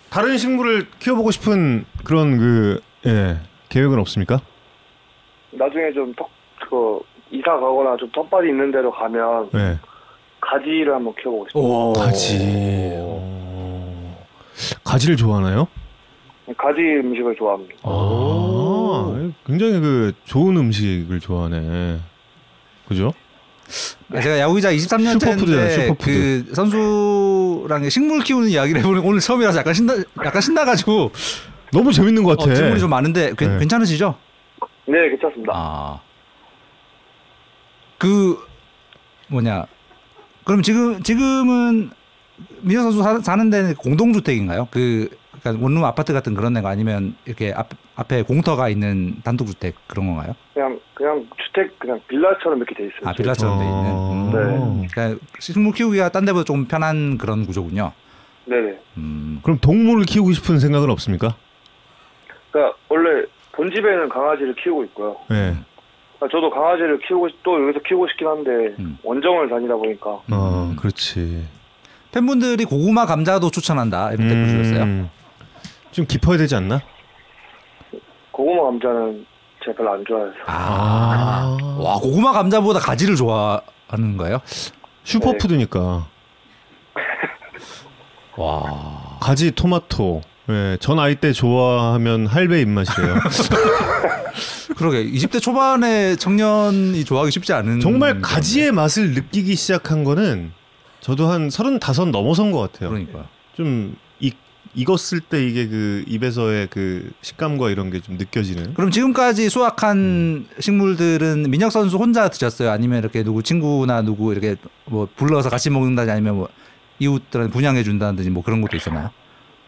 다른 식물을 키워보고 싶은 그런 그 예, 계획은 없습니까? 나중에 좀 턱, 그, 이사 가거나 좀 텃밭이 있는 데로 가면 네. 가지를 한번 키워보고 싶어요. 오. 가지. 어. 가지를 좋아하나요? 가지 음식을 좋아합니다. 아, 굉장히 그 좋은 음식을 좋아하네. 그죠? 아, 제가 야구기자 23년째인데 슈퍼푸드잖아요, 슈퍼푸드. 그 선수 랑 식물 키우는 이야기를 해보는 오늘 처음이라서 약간 신나 약간 신나가지고 너무 재밌는 것 어, 같아. 질문이 좀 많은데 괜- 네. 괜찮으시죠? 네, 괜찮습니다. 아. 그 뭐냐? 그럼 지금 지금은 민호 선수 사, 사는 데는 공동주택인가요? 그 그러니까 원룸 아파트 같은 그런 데가 아니면 이렇게 앞, 앞에 공터가 있는 단독주택 그런 건가요? 그냥, 그냥 주택, 그냥 빌라처럼 이렇게 돼 있어요. 아 빌라처럼 돼 있는. 음. 네. 그러니까 식물 키우기가 딴 데보다 좀 편한 그런 구조군요. 네네. 음. 그럼 동물을 키우고 싶은 생각은 없습니까? 그러니까 원래 본집에는 강아지를 키우고 있고요. 네. 그러니까 저도 강아지를 키우고 싶- 또 여기서 키우고 싶긴 한데 음. 원정을 다니다 보니까 어, 음. 그렇지. 팬분들이 고구마 감자도 추천한다 이런 댓글 주셨어요. 음, 좀 깊어야 되지 않나? 고구마 감자는 제가 별로 안 좋아해서 아. 아. 와 고구마 감자보다 가지를 좋아하는 거예요? 슈퍼푸드니까. 와. 가지 토마토. 예, 전 아이 때 좋아하면 할배 입맛이에요. [LAUGHS] 그러게 20대 초반에 청년이 좋아하기 쉽지 않은 정말 건데. 가지의 맛을 느끼기 시작한 거는 저도 한 서른다섯 넘어선 것 같아요. 그러니까요. 좀 익, 익었을 때 이게 그 입에서의 그 식감과 이런 게 좀 느껴지는. 그럼 지금까지 수확한 식물들은 민혁 선수 혼자 드셨어요? 아니면 이렇게 누구 친구나 누구 이렇게 뭐 불러서 같이 먹는다지 아니면 뭐 이웃들한테 분양해 준다든지 뭐 그런 것도 있었나요?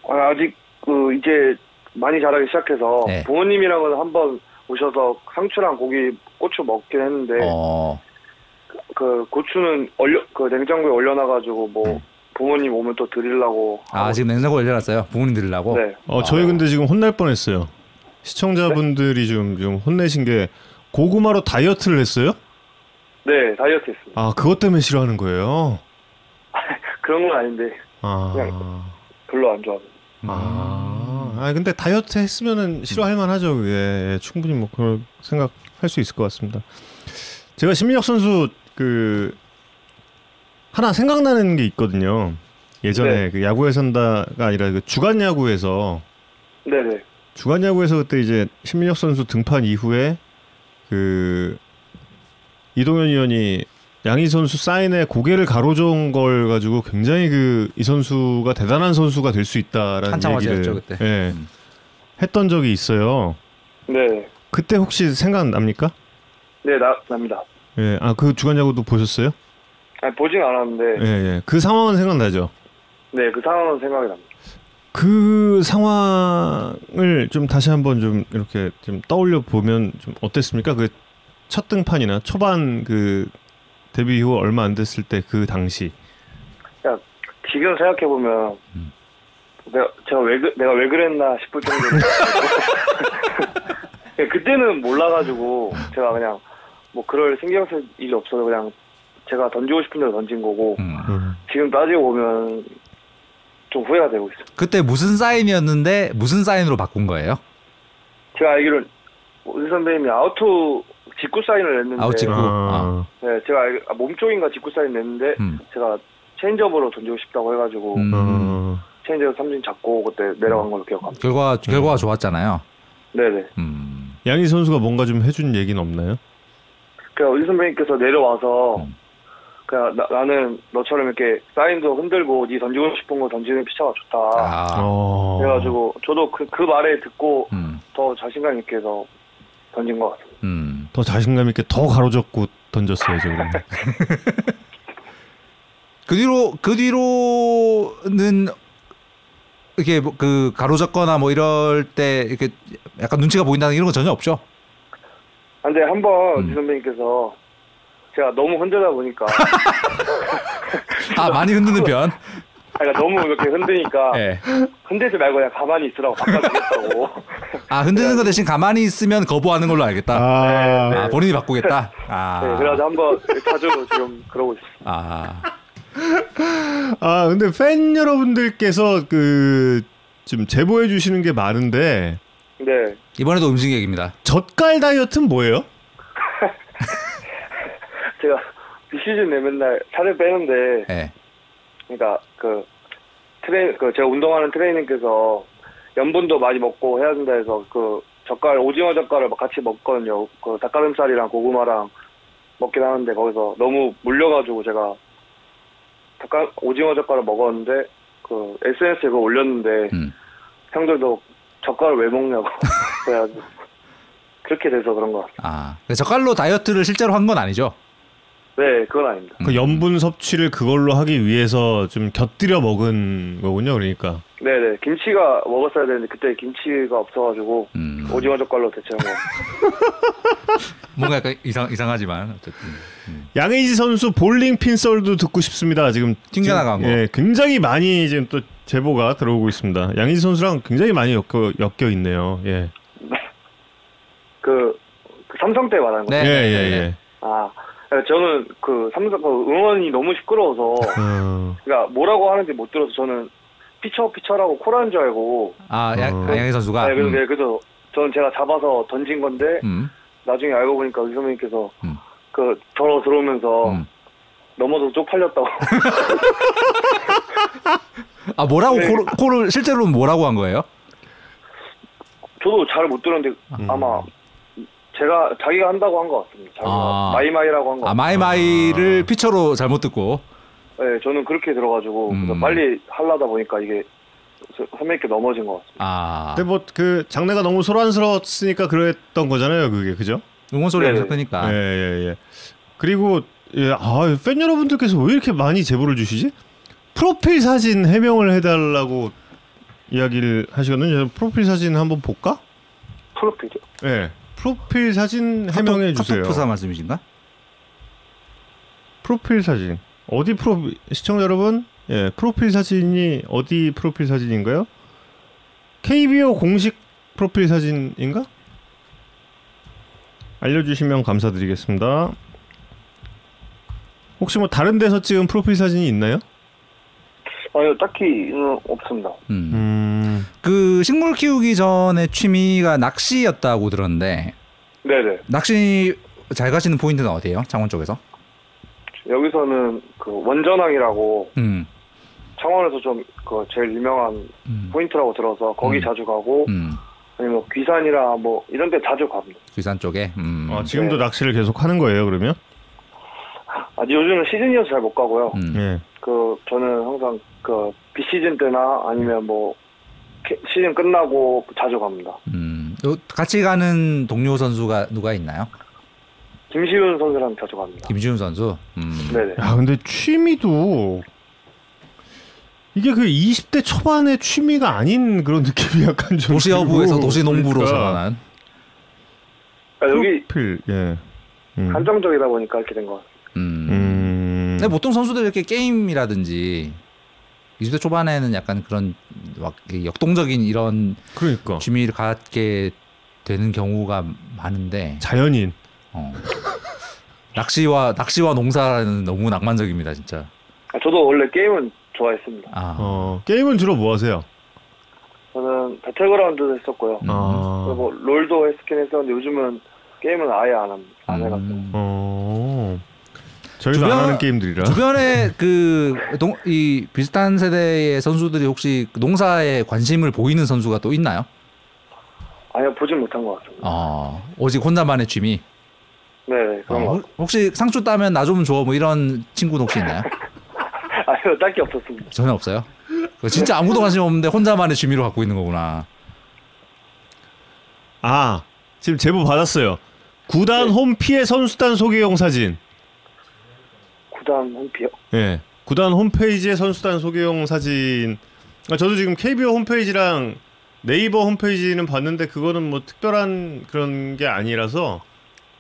아, 아직 그 이제 많이 자라기 시작해서 네. 부모님이랑은 한번 오셔서 상추랑 고기, 고추 먹긴 했는데 어. 그 고추는 얼려 그 냉장고에 얼려놔가지고 뭐 음. 부모님 오면 또 드리려고. 아. 지금 냉장고 열려놨어요. 부모님 드리려고. 네. 어 저희 근데 지금 혼날 뻔했어요. 시청자분들이 좀좀 혼내신 게 고구마로 다이어트를 했어요? 네, 다이어트 했습니다. 아 그것 때문에 싫어하는 거예요. [LAUGHS] 그런 건 아닌데 아. 그냥- 별로 안 좋아합니다. 아, 아 근데 다이어트 했으면은 싫어할 만하죠. 그게 예, 충분히 뭐 그럴 생각할 수 있을 것 같습니다. 제가 신민혁 선수 그 하나 생각나는 게 있거든요. 예전에 네. 그 야구에 산다가 아니라 그 주간 야구에서 네네. 주간 야구에서 그때 이제 신민혁 선수 등판 이후에 그 이동현 의원이 양희 선수 사인에 고개를 가로저은 걸 가지고 굉장히 그 이 선수가 대단한 선수가 될 수 있다라는 한참 얘기를 그때. 예, 음. 했던 적이 있어요. 네. 그때 혹시 생각납니까? 네, 나, 납니다. 예, 아 그 주간 야구도 보셨어요? 아니, 보진 않았는데, 예, 예. 그 상황은 생각나죠. 네, 그 상황은 생각이 납니다. 그 상황을 좀 다시 한번 좀 이렇게 좀 떠올려 보면 좀 어땠습니까? 그 첫 등판이나 초반 그 데뷔 이후 얼마 안 됐을 때 그 당시. 그냥 지금 생각해 보면, 음. 내가, 제가 왜, 그- 내가 왜 그랬나 싶을 정도로. [LAUGHS] 그때는 몰라가지고, 제가 그냥, 뭐, 그럴 신경 쓸 일이 없어서 그냥, 제가 던지고 싶은 대로 던진 거고, 음. 음. 지금 따지고 보면, 좀 후회가 되고 있어요. 그때 무슨 사인이었는데 무슨 사인으로 바꾼 거예요? 제가 알기로는, 의지 선배님이 아우트 직구 사인을 냈는데, 아웃 직구. 아, 네, 제가 알, 아, 몸쪽인가 직구 사인 냈는데, 음. 제가 체인지업으로 던지고 싶다고 해가지고, 음. 어, 체인지업 삼진 잡고 그때 내려간 걸로 기억합니다. 결과 결과가 좋았잖아요. 네네. 음. 양의지 선수가 뭔가 좀 해준 얘기는 없나요? 그냥 우리 선배님께서 내려와서 음. 그냥 나, 는 너처럼 이렇게 사인도 흔들고 네 던지고 싶은 거 던지는 피차가 좋다. 아. 어. 그래가지고 저도 그, 그 말에 듣고 음. 더 자신감 있게 해서 던진 것 같습니다. 음. 더 자신감 있게 더 가로젓고 던졌어야죠. 그러면. [LAUGHS] 그 뒤로 그 뒤로는 이렇게 뭐그 가로젓거나 뭐 이럴 때 이렇게 약간 눈치가 보인다는 이런 건 전혀 없죠. 아, 근데 한번 음. 이 선배님께서 제가 너무 흔들다 보니까 [LAUGHS] 아 많이 흔드는 편. 그러니까 너무 이렇게 흔드니까 예. 흔들지 말고 그냥 가만히 있으라고 바꿔주겠다고. 아 흔드는 거 대신 가만히 있으면 거부하는 걸로 알겠다. 아, 아 본인이 바꾸겠다. 아. 네, 그래가지고 한번 자주 지금 그러고 있습니다. 아. 아 근데 팬 여러분들께서 그 지금 제보해 주시는 게 많은데 네. 이번에도 음식 얘기입니다. 젓갈 다이어트는 뭐예요? 제가 비시즌 내 맨날 살을 빼는데 예. 그러니까 그 트레이 그 제가 운동하는 트레이닝께서 염분도 많이 먹고 해야 된다 해서 그 젓갈 오징어 젓갈을 막 같이 먹거든요. 그 닭가슴살이랑 고구마랑 먹긴 하는데 거기서 너무 물려가지고 제가 닭가 오징어 젓갈을 먹었는데 그 SNS에 그거 올렸는데 음. 형들도 젓갈을 왜 먹냐고 [LAUGHS] 그래가지고 그렇게 돼서 그런 것 같아요. 아. 젓갈로 다이어트를 실제로 한 건 아니죠. 네, 그건 아닙니다. 그 염분 섭취를 그걸로 하기 위해서 좀 곁들여 먹은 거군요. 그러니까. 네 네 김치가 먹었어야 되는데 그때 김치가 없어가지고 음. 오징어 젓갈로 대체한 거. [LAUGHS] 뭔가 약간 이상 이상하지만 어쨌든. 음. 양의지 선수 볼링 핀썰도 듣고 싶습니다. 지금 튕겨나간 거. 예, 굉장히 많이 지금 또 제보가 들어오고 있습니다. 양의지 선수랑 굉장히 많이 엮여, 엮여 있네요. 예. 그, 그 삼성 때 말하는 거예요. 네. 예, 예, 예. 아, 저는 그 삼성 그 응원이 너무 시끄러워서 어, 그러니까 뭐라고 하는지 못 들어서 저는 피처 피처라고 코라는 줄 알고. 아, 양, 어. 아, 양희 선수가. 네, 그래서, 음. 네, 그래서 저는 제가 잡아서 던진 건데 음. 나중에 알고 보니까 의지 선배님께서 음. 그 저러 들어오면서 음. 넘어서 쪽팔렸다고. [LAUGHS] 아 뭐라고 네. 콜을, 콜을 실제로는 뭐라고 한 거예요? 저도 잘 못 들었는데 음. 아마 제가 자기가 한다고 한 것 같습니다. 자기가 아. 마이마이라고 한것아 같아요. 마이마이를 피처로 잘못 듣고. 네, 저는 그렇게 들어가지고 그래서 음. 빨리 하려다 보니까 이게 선배님께 넘어진 것 같습니다. 아 근데 뭐 그 장르가 너무 소란스러웠으니까 그랬던 거잖아요, 그게 그죠? 응원 소리가 네네. 계속 끄니까. 예, 예, 예. 그리고 예, 아, 팬 여러분들께서 왜 이렇게 많이 제보를 주시지? 프로필 사진 해명을 해달라고 이야기를 하시거든요. 프로필 사진 한번 볼까? 프로필이요. 예. 프로필 사진 해명해 카톡- 주세요. 카톡 프사 말씀이신가? 프로필 사진 어디 프로 시청자 여러분 예 프로필 사진이 어디 프로필 사진인가요? KBO 공식 프로필 사진인가? 알려주시면 감사드리겠습니다. 혹시 뭐 다른 데서 찍은 프로필 사진이 있나요? 아니요, 딱히는 없습니다. 음. 음, 그 식물 키우기 전에 취미가 낚시였다고 들었는데 네네. 낚시 잘 가시는 포인트는 어디예요? 창원 쪽에서? 여기서는 그 원전항이라고 음. 창원에서 좀 그 제일 유명한 음. 포인트라고 들어서 거기 음. 자주 가고 음. 아니면 뭐 귀산이나 뭐 이런 데 자주 갑니다. 귀산 쪽에. 음. 아, 지금도 네. 낚시를 계속 하는 거예요, 그러면? 아직 요즘은 시즌이어서 잘 못 가고요. 음. 예. 그 저는 항상 그 비시즌 때나 아니면 뭐 캐- 시즌 끝나고 자주 갑니다. 음. 요- 같이 가는 동료 선수가 누가 있나요? 김시훈 선수랑 자주 갑니다. 김지훈 선수. 음. 네네. 야, 근데 취미도 이게 그 20대 초반의 취미가 아닌 그런 느낌이 약간 좀 도시여부에서. 도시농부로 그러니까 전환한. 그러니까 여기 프로필, 예. 음. 한정적이다 보니까 이렇게 된 것 같아요. 음. 음. 근데 보통 선수들 이렇게 게임이라든지 20대 초반에는 약간 그런 막 역동적인 이런 그러니까 취미를 갖게 되는 경우가 많은데 자연인. 어. 낚시와 낚시와 농사는 너무 낭만적입니다 진짜. 아, 저도 원래 게임은 좋아했습니다. 아, 어, 게임은 주로 뭐 하세요? 저는 배틀그라운드도 했었고요. 음. 아. 그리고 뭐 롤도 했긴 했었는데 요즘은 게임은 아예 안 합니다. 안 해가지고. 음. 어. 저희도 주변- 안 하는 게임들이라. 주변에 그이 비슷한 세대의 선수들이 혹시 농사에 관심을 보이는 선수가 또 있나요? 아니요 보진 못한 것 같습니다. 어, 오직 혼자만의 취미. 네 그런 어, 것 혹- 혹시 상추 따면 나 좀 줘 뭐 이런 친구는 혹시 있나요? [LAUGHS] 아니요 딱히 없었습니다. 전혀 없어요. 진짜 아무도 관심 없는데 혼자만의 취미로 갖고 있는 거구나. 아, 지금 제보 받았어요. 구단 네. 홈 피해 선수단 소개용 사진. 구단 홈피요. 예. 구단 홈페이지에 선수단 소개용 사진. 아, 저도 지금 KBO 홈페이지랑 네이버 홈페이지는 봤는데 그거는 뭐 특별한 그런 게 아니라서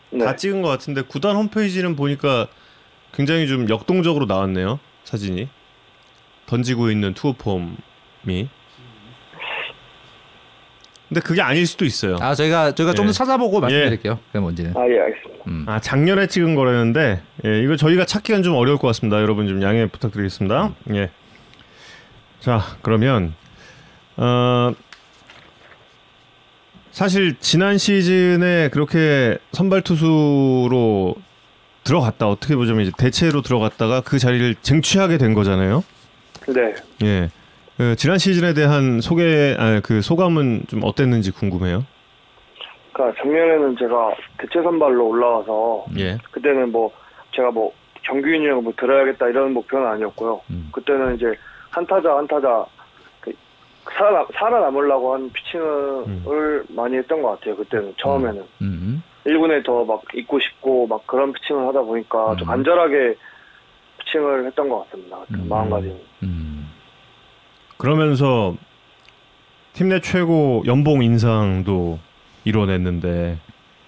네. 다 찍은 것 같은데 구단 홈페이지는 보니까 굉장히 좀 역동적으로 나왔네요 사진이 던지고 있는 투어폼이 근데 그게 아닐 수도 있어요 아, 아 저희가 저희가 좀 예. 더 찾아보고 말씀드릴게요. 그게 뭔지는. 아 예 알겠습니다. 음. 작년에 찍은 거라는데 예, 이거 저희가 찾기는 좀 어려울 것 같습니다 여러분 좀 양해 부탁드리겠습니다 예. 자 그러면 어, 사실 지난 시즌에 그렇게 선발 투수로 들어갔다 어떻게 보자면 이제 대체로 들어갔다가 그 자리를 쟁취하게 된 거잖아요. 네. 예. 그 지난 시즌에 대한 소개, 아, 그 소감은 좀 어땠는지 궁금해요. 그러니까 작년에는 제가 대체 선발로 올라와서 예. 그때는 뭐 제가 뭐 정규 이닝을 뭐 들어야겠다 이런 목표는 아니었고요. 음. 그때는 이제 한 타자 한 타자 그 살아남, 살아남으려고 한 피칭을 많이 했던 것 같아요. 그때는 처음에는 음. 1군에 더 막 있고 싶고 막 그런 피칭을 하다 보니까 좀 음. 간절하게 피칭을 했던 것 같습니다. 그 음. 마음가짐. 음. 그러면서 팀 내 최고 연봉 인상도 이뤄냈는데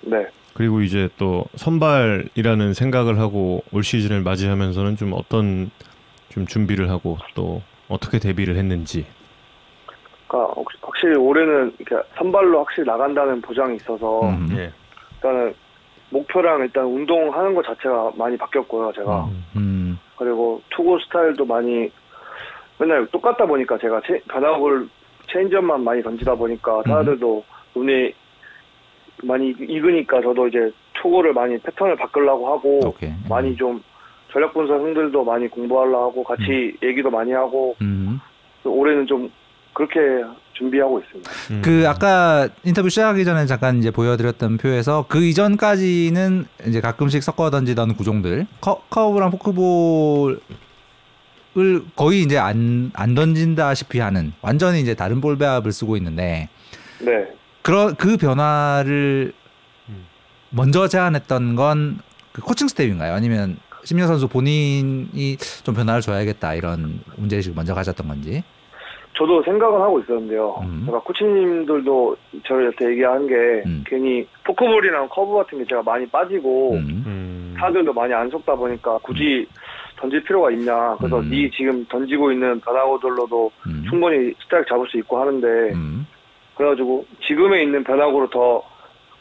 네. 그리고 이제 또 선발이라는 생각을 하고 올 시즌을 맞이하면서는 좀 어떤 좀 준비를 하고 또 어떻게 데뷔를 했는지. 그러니까 확- 확실히 올해는 이렇게 선발로 확실히 나간다는 보장이 있어서 음. 예. 일단은 목표랑 일단 운동하는 것 자체가 많이 바뀌었고요. 제가 음. 그리고 투구 스타일도 많이 맨날 똑같다 보니까 제가 체, 변화구를 체인지업만 많이 던지다 보니까 사람들도 눈이 많이 익으니까 저도 이제 투구를 많이 패턴을 바꾸려고 하고 오케이. 많이 좀 전력 분석 형들도 많이 공부하려고 하고 같이 얘기도 많이 하고 음. 올해는 좀 그렇게 준비하고 있습니다. 음. 그 아까 인터뷰 시작하기 전에 잠깐 이제 보여드렸던 표에서 그 이전까지는 이제 가끔씩 섞어 던지던 구종들 커, 커브랑 포크볼 을 거의 이제 안, 안 던진다시피 하는 완전히 이제 다른 볼 배합을 쓰고 있는데 네. 그런 그 변화를 음. 먼저 제안했던 건 그 코칭 스텝인가요? 아니면 신민혁 선수 본인이 좀 변화를 줘야겠다 이런 문제의식을 먼저 가졌던 건지. 저도 생각은 하고 있었는데요. 음. 제가 코치님들도 저희한테 얘기한 게 음. 괜히 포크볼이랑 커브 같은 게 제가 많이 빠지고 음. 음. 타자들도 많이 안 속다 보니까 굳이 던질 필요가 있냐. 그래서 음. 네 지금 던지고 있는 변화구들로도 음. 충분히 스트라이크 잡을 수 있고 하는데 음. 그래가지고 지금에 있는 변화구로 더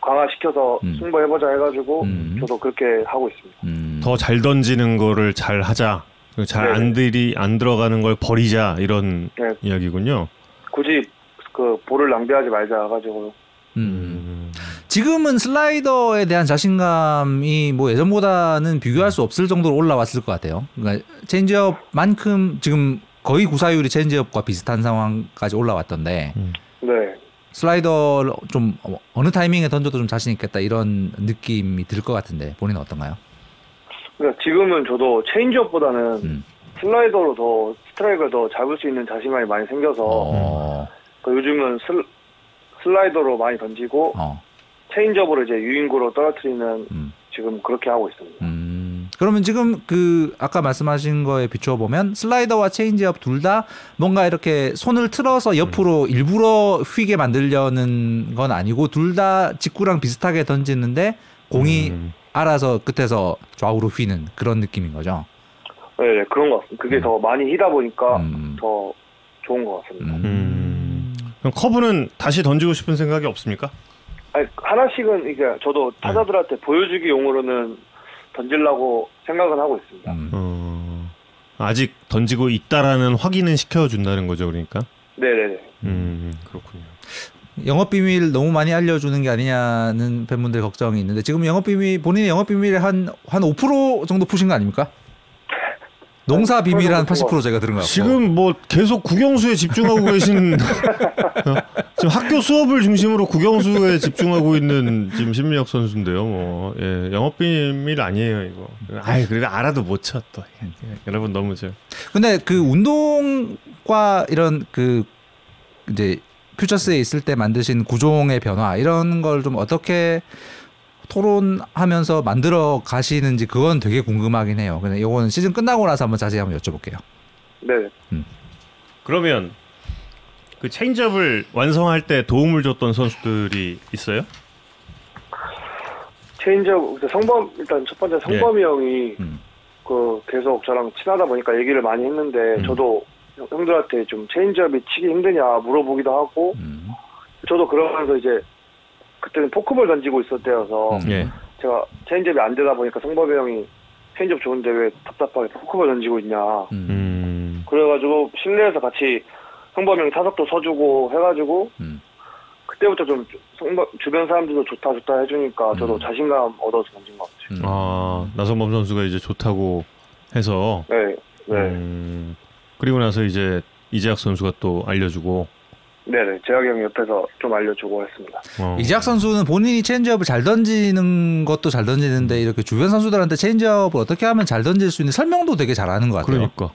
강화시켜서 음. 승부해보자 해가지고 음. 저도 그렇게 하고 있습니다. 음. 더잘 던지는 거를 잘 하자. 잘안 네네. 들이 안 들어가는 걸 버리자 이런 네. 이야기군요. 굳이 그 볼을 낭비하지 말자 해가지고 음. 지금은 슬라이더에 대한 자신감이 뭐 예전보다는 비교할 수 없을 정도로 올라왔을 것 같아요. 그러니까 체인지업만큼 지금 거의 구사율이 체인지업과 비슷한 상황까지 올라왔던데 네. 슬라이더 좀 어느 타이밍에 던져도 좀 자신 있겠다 이런 느낌이 들 것 같은데 본인은 어떤가요? 그러니까 지금은 저도 체인지업보다는 음. 슬라이더로 더 스트라이크를 더 잡을 수 있는 자신감이 많이 생겨서 어. 그 요즘은 슬, 슬라이더로 많이 던지고 어. 체인지업으로 이제 유인구로 떨어뜨리는 음. 지금 그렇게 하고 있습니다. 음. 그러면 지금 그 아까 말씀하신 거에 비추어 보면 슬라이더와 체인지업 둘 다 뭔가 이렇게 손을 틀어서 옆으로 일부러 휘게 만들려는 건 아니고 둘 다 직구랑 비슷하게 던지는데 공이 음. 알아서 끝에서 좌우로 휘는 그런 느낌인 거죠. 네, 네, 그런 것 같습니다. 그게 음. 더 많이 휘다 보니까 음. 더 좋은 것 같습니다. 음. 그럼 커브는 다시 던지고 싶은 생각이 없습니까? 아니, 하나씩은 이게 저도 네. 타자들한테 보여주기 용으로는 던지려고 생각은 하고 있습니다. 음. 어, 아직 던지고 있다라는 확인은 시켜준다는 거죠, 그러니까. 네네네. 음, 그렇군요. 영업 비밀 너무 많이 알려주는 게 아니냐는 팬분들 걱정이 있는데 지금 영업 비밀 본인의 영업 비밀 한한 5% 정도 푸신 거 아닙니까? 농사 비밀 한 80% 제가 들은 것 같고 지금 뭐 계속 국영수에 집중하고 계신 [LAUGHS] 어? 지금 학교 수업을 중심으로 국영수에 집중하고 있는 지금 신민혁 선수인데요. 뭐 예, 영업 비밀 아니에요 이거. 아이 그래도 알아도 못 쳐 또. [LAUGHS] 여러분 너무 저. 근데 그 운동과 이런 그 이제 퓨처스에 있을 때 만드신 구종의 변화 이런 걸 좀 어떻게 토론하면서 만들어 가시는지 그건 되게 궁금하긴 해요. 근데 요거는 시즌 끝나고 나서 한번 자세히 한번 여쭤볼게요. 네. 그러면 그 체인지업을 완성할 때 도움을 줬던 선수들이 있어요? 체인지업 그 성범 일단 첫 번째 성범이 형이 음. 그 계속 저랑 친하다 보니까 얘기를 많이 했는데 음. 저도 형- 형들한테 좀 체인지업이 치기 힘드냐 물어보기도 하고 음. 저도 그러면서 이제 그때는 포크볼 던지고 있을 때여서 음. 예. 제가 체인지업이 안 되다 보니까 성범이 형이 체인지업 좋은데 왜 답답하게 포크볼 던지고 있냐 음. 음. 그래가지고 실내에서 같이 성범이 형 타석도 서주고 해가지고 음. 그때부터 좀 성범, 주변 사람들도 좋다 좋다 해주니까 저도 음. 자신감 얻어서 던진 것 같아요. 음. 아 나성범 선수가 이제 좋다고 해서. 네, 네, 음, 그리고 나서 이제 이재학 선수가 또 알려주고. 네, 네. 재학이 형 옆에서 좀 알려주고 했습니다. 어. 이재학 선수는 본인이 체인지업을 잘 던지는 것도 잘 던지는데 이렇게 주변 선수들한테 체인지업을 어떻게 하면 잘 던질 수 있는 설명도 되게 잘하는 것 같아요. 그러니까.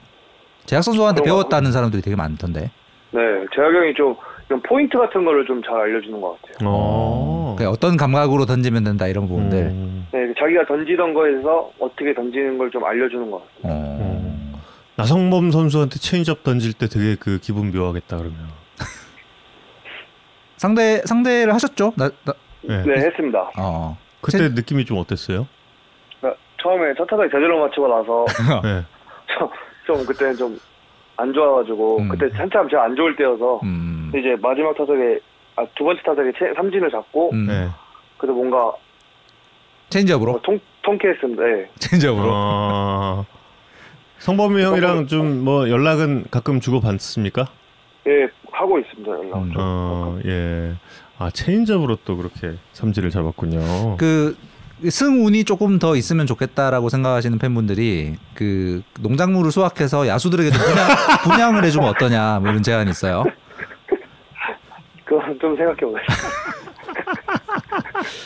재학 선수한테 배웠다는 사람들이 되게 많던데. 네, 재학이 형이 좀 이런 포인트 같은 거를 좀 잘 알려주는 것 같아요. 어. 그러니까 어떤 감각으로 던지면 된다 이런 부분들. 음. 네, 자기가 던지던 거에서 어떻게 던지는 걸 좀 알려주는 것 같아요. 어. 나성범 선수한테 체인지업 던질 때 되게 그 기분 묘하겠다 그러면. 상대 상대를 하셨죠? 나, 나, 네. 네, 했습니다. 어. 그때 느낌이 좀 어땠어요? 그러니까 처음에 첫 타석에 제대로 맞추고 나서 [LAUGHS] 네. 좀, 좀 그때는 좀 안 좋아가지고 음. 그때 한참 제가 안 좋을 때여서 음. 이제 마지막 타석에 아, 두 번째 타석에 채- 삼진을 잡고 음. 네. 그래도 뭔가 체인지업으로? 뭐 통, 통쾌했습니다. 네. 체인지업으로. 어... 성범이 형이랑 좀 뭐 연락은 가끔 주고 받습니까? 예, 하고 있습니다. 연락. 음. 좀. 어, 예. 아 체인지업으로 또 그렇게 삼지를 잡았군요. 그 승운이 조금 더 있으면 좋겠다라고 생각하시는 팬분들이 그 농작물을 수확해서 야수들에게 좀 분양, [LAUGHS] 분양을 해주면 어떠냐 뭐 이런 제안이 있어요. [LAUGHS] 그건 좀 생각해 보겠습니다.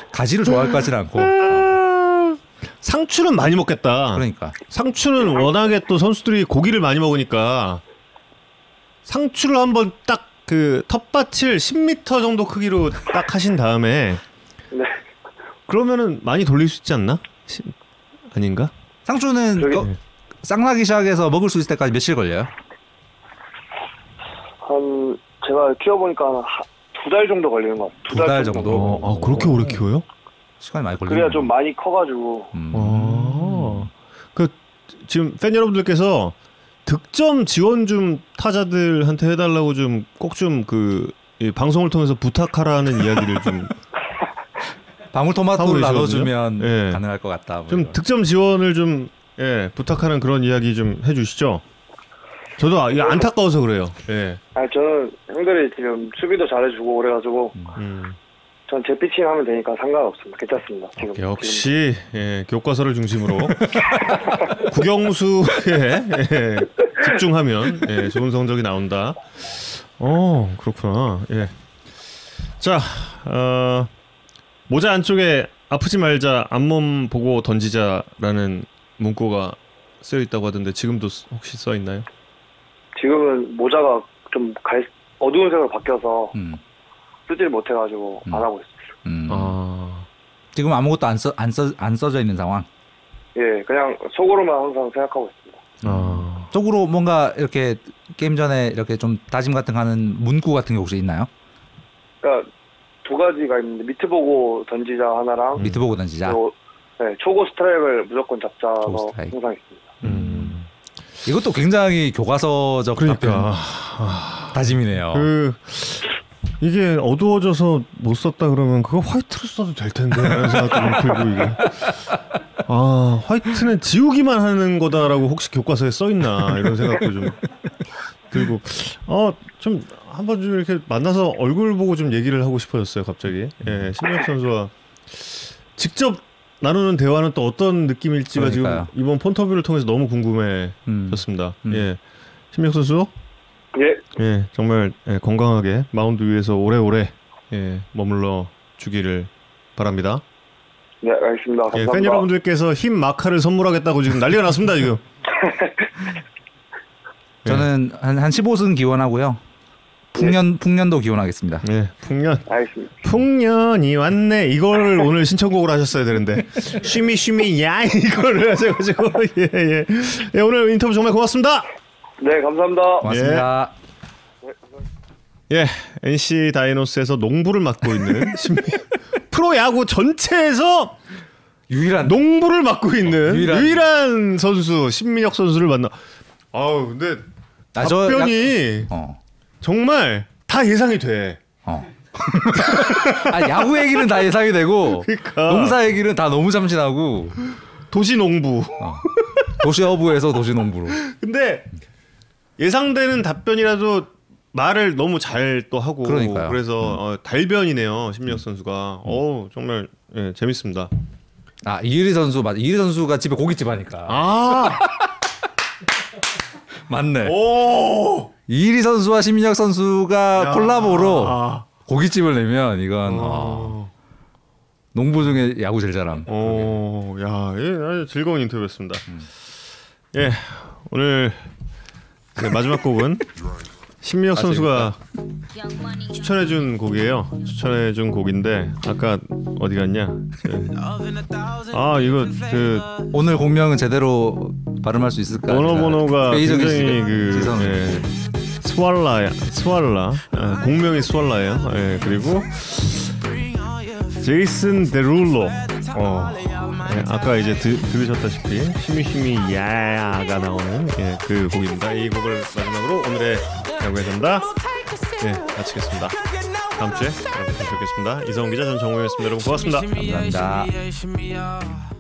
[LAUGHS] 가지를 좋아할 것 같지는 않고. 아, 상추는 많이 먹겠다. 그러니까 상추는 워낙에 또 선수들이 고기를 많이 먹으니까 상추를 한번 딱 그 텃밭을 10m 정도 크기로 딱 하신 다음에 [LAUGHS] 네. 그러면은 많이 돌릴 수 있지 않나? 시- 아닌가? 상추는 저기- 거- 쌍나기 시작해서 먹을 수 있을 때까지 며칠 걸려요? 한 제가 키워보니까 두 달 정도 걸리는 것 같아요. 두달 정도? 어, 아 그렇게 오래 키워요? 시간이 많이 걸리는 그래야 좀 많이 커가지고 음. 아, 그 지금 팬 여러분들께서 득점 지원 좀 타자들한테 해달라고 좀 꼭 좀 그 방송을 통해서 부탁하라는 이야기를 좀좀 [LAUGHS] 방울토마토를 나눠주면? 예. 가능할 것 같다. 뭐 이런. 득점 지원을 좀 예, 부탁하는 그런 이야기 좀 해주시죠. 저도 아, 안타까워서 그래요. 예. 아 저는 형들이 지금 수비도 잘해주고 그래가지고 음, 전 제 피칭 하면 되니까 상관없습니다. 괜찮습니다. 지금 지금. 역시 예, 교과서를 중심으로 [LAUGHS] 국영수에 예, 집중하면 예, 좋은 성적이 나온다. 어 그렇구나. 예. 자 어, 모자 안쪽에 아프지 말자 앞몸 보고 던지자라는 문구가 쓰여 있다고 하던데 지금도 쓰- 혹시 써 있나요? 지금은 모자가 좀 갈, 어두운 색으로 바뀌어서 음. 쓰지를 못해가지고 음. 안 하고 있어요. 음. 아 지금 아무것도 안 써 안 써 안 써져 있는 상황. 예, 그냥 속으로만 항상 생각하고 있습니다. 아. 속으로 뭔가 이렇게 게임 전에 이렇게 좀 다짐 같은 거 하는 문구 같은 게 혹시 있나요? 그러니까 두 가지가 있는데 미트 보고 던지자 하나랑 음. 미트 보고 던지자. 네, 초구 스트라이크를 무조건 스트라이크. 항상 있습니다. 음. 이것도 굉장히 교과서적 그러니까 답변, 다짐이네요. 그 이게 어두워져서 못 썼다 그러면 그거 화이트로 써도 될 텐데 라는 생각도 좀 들고 이게. 아 화이트는 지우기만 하는 거다라고 혹시 교과서에 써 있나 이런 생각도 좀 들고. 어좀 한번 좀 이렇게 만나서 얼굴 보고 좀 얘기를 하고 싶어졌어요 갑자기. 예 신명 선수와 직접 나누는 대화는 또 어떤 느낌일지가 그러니까요. 지금 이번 폰터뷰를 통해서 너무 궁금해졌습니다. 음. 예. 신명 선수 예, 예, 정말 예, 건강하게 마운드 위에서 오래오래 예, 머물러 주기를 바랍니다. 네, 알겠습니다. 예, 감사합니다. 팬 여러분들께서 흰 마카를 선물하겠다고 지금 난리가 났습니다 지금. [LAUGHS] 저는 한, 한 15승 기원하고요. 풍년 풍년도 기원하겠습니다. 예, 풍년, 알겠습니다. 풍년이 왔네. 이걸 오늘 신청곡으로 하셨어야 되는데 쉬미 쉬미 야 이거를 하셔가지고 [LAUGHS] 예, 예. 예, 오늘 인터뷰 정말 고맙습니다. 네, 감사합니다. 고맙습니다. 예, NC 다이노스에서 농부를 맡고 있는 [LAUGHS] 프로야구 전체에서 유일한 농부를 맡고 있는 유일한- 유일한, 선수 신민혁 선수를 만나. 아우 근데 아, 저 답변이 야- 어. 정말 다 예상이 돼. 어. [LAUGHS] 아, 야구 얘기는 다 예상이 되고 그러니까 농사 얘기는 다 너무 참신하고 도시 농부. 도시 어부에서 도시 농부로. 근데 예상되는 답변이라도 말을 너무 잘 또 하고 그러니까요. 음. 그래서 어, 달변이네요 신민혁 선수가. 어우 정말 예, 재밌습니다. 아 이유리 선수 맞. 이유리 선수가 집에 고깃집 하니까 아, [LAUGHS] 맞네. 오, 이유리 선수와 신민혁 선수가 야. 콜라보로 아, 고깃집을 내면 이건 어, 어, 농부 중에 야구 제일 잘함. 어, 야, 예, 아주 즐거운 인터뷰였습니다. 예, 오늘 네, 마지막 곡은 신민혁 선수가 추천해준 곡이에요. 추천해준 곡인데 아까 어디 갔냐? 예. 아 이거 그 오늘 공명은 제대로 발음할 수 있을까? 번호 번호가 회의적인 굉장히. 그 지성. 예, 스왈라야 스왈라 아, 공명이 스왈라예요. 예, 그리고 제이슨 데룰로 어, 예, 아까 이제 드, 들으셨다시피 시미시미 야가 나오는 예, 그 곡입니다. 이 곡을 마지막으로 오늘의 야구의 전다 예, 마치겠습니다. 다음 주에 여러분 뵙겠습니다. 이성훈 기자 전 정우였습니다. 여러분 고맙습니다. 감사합니다.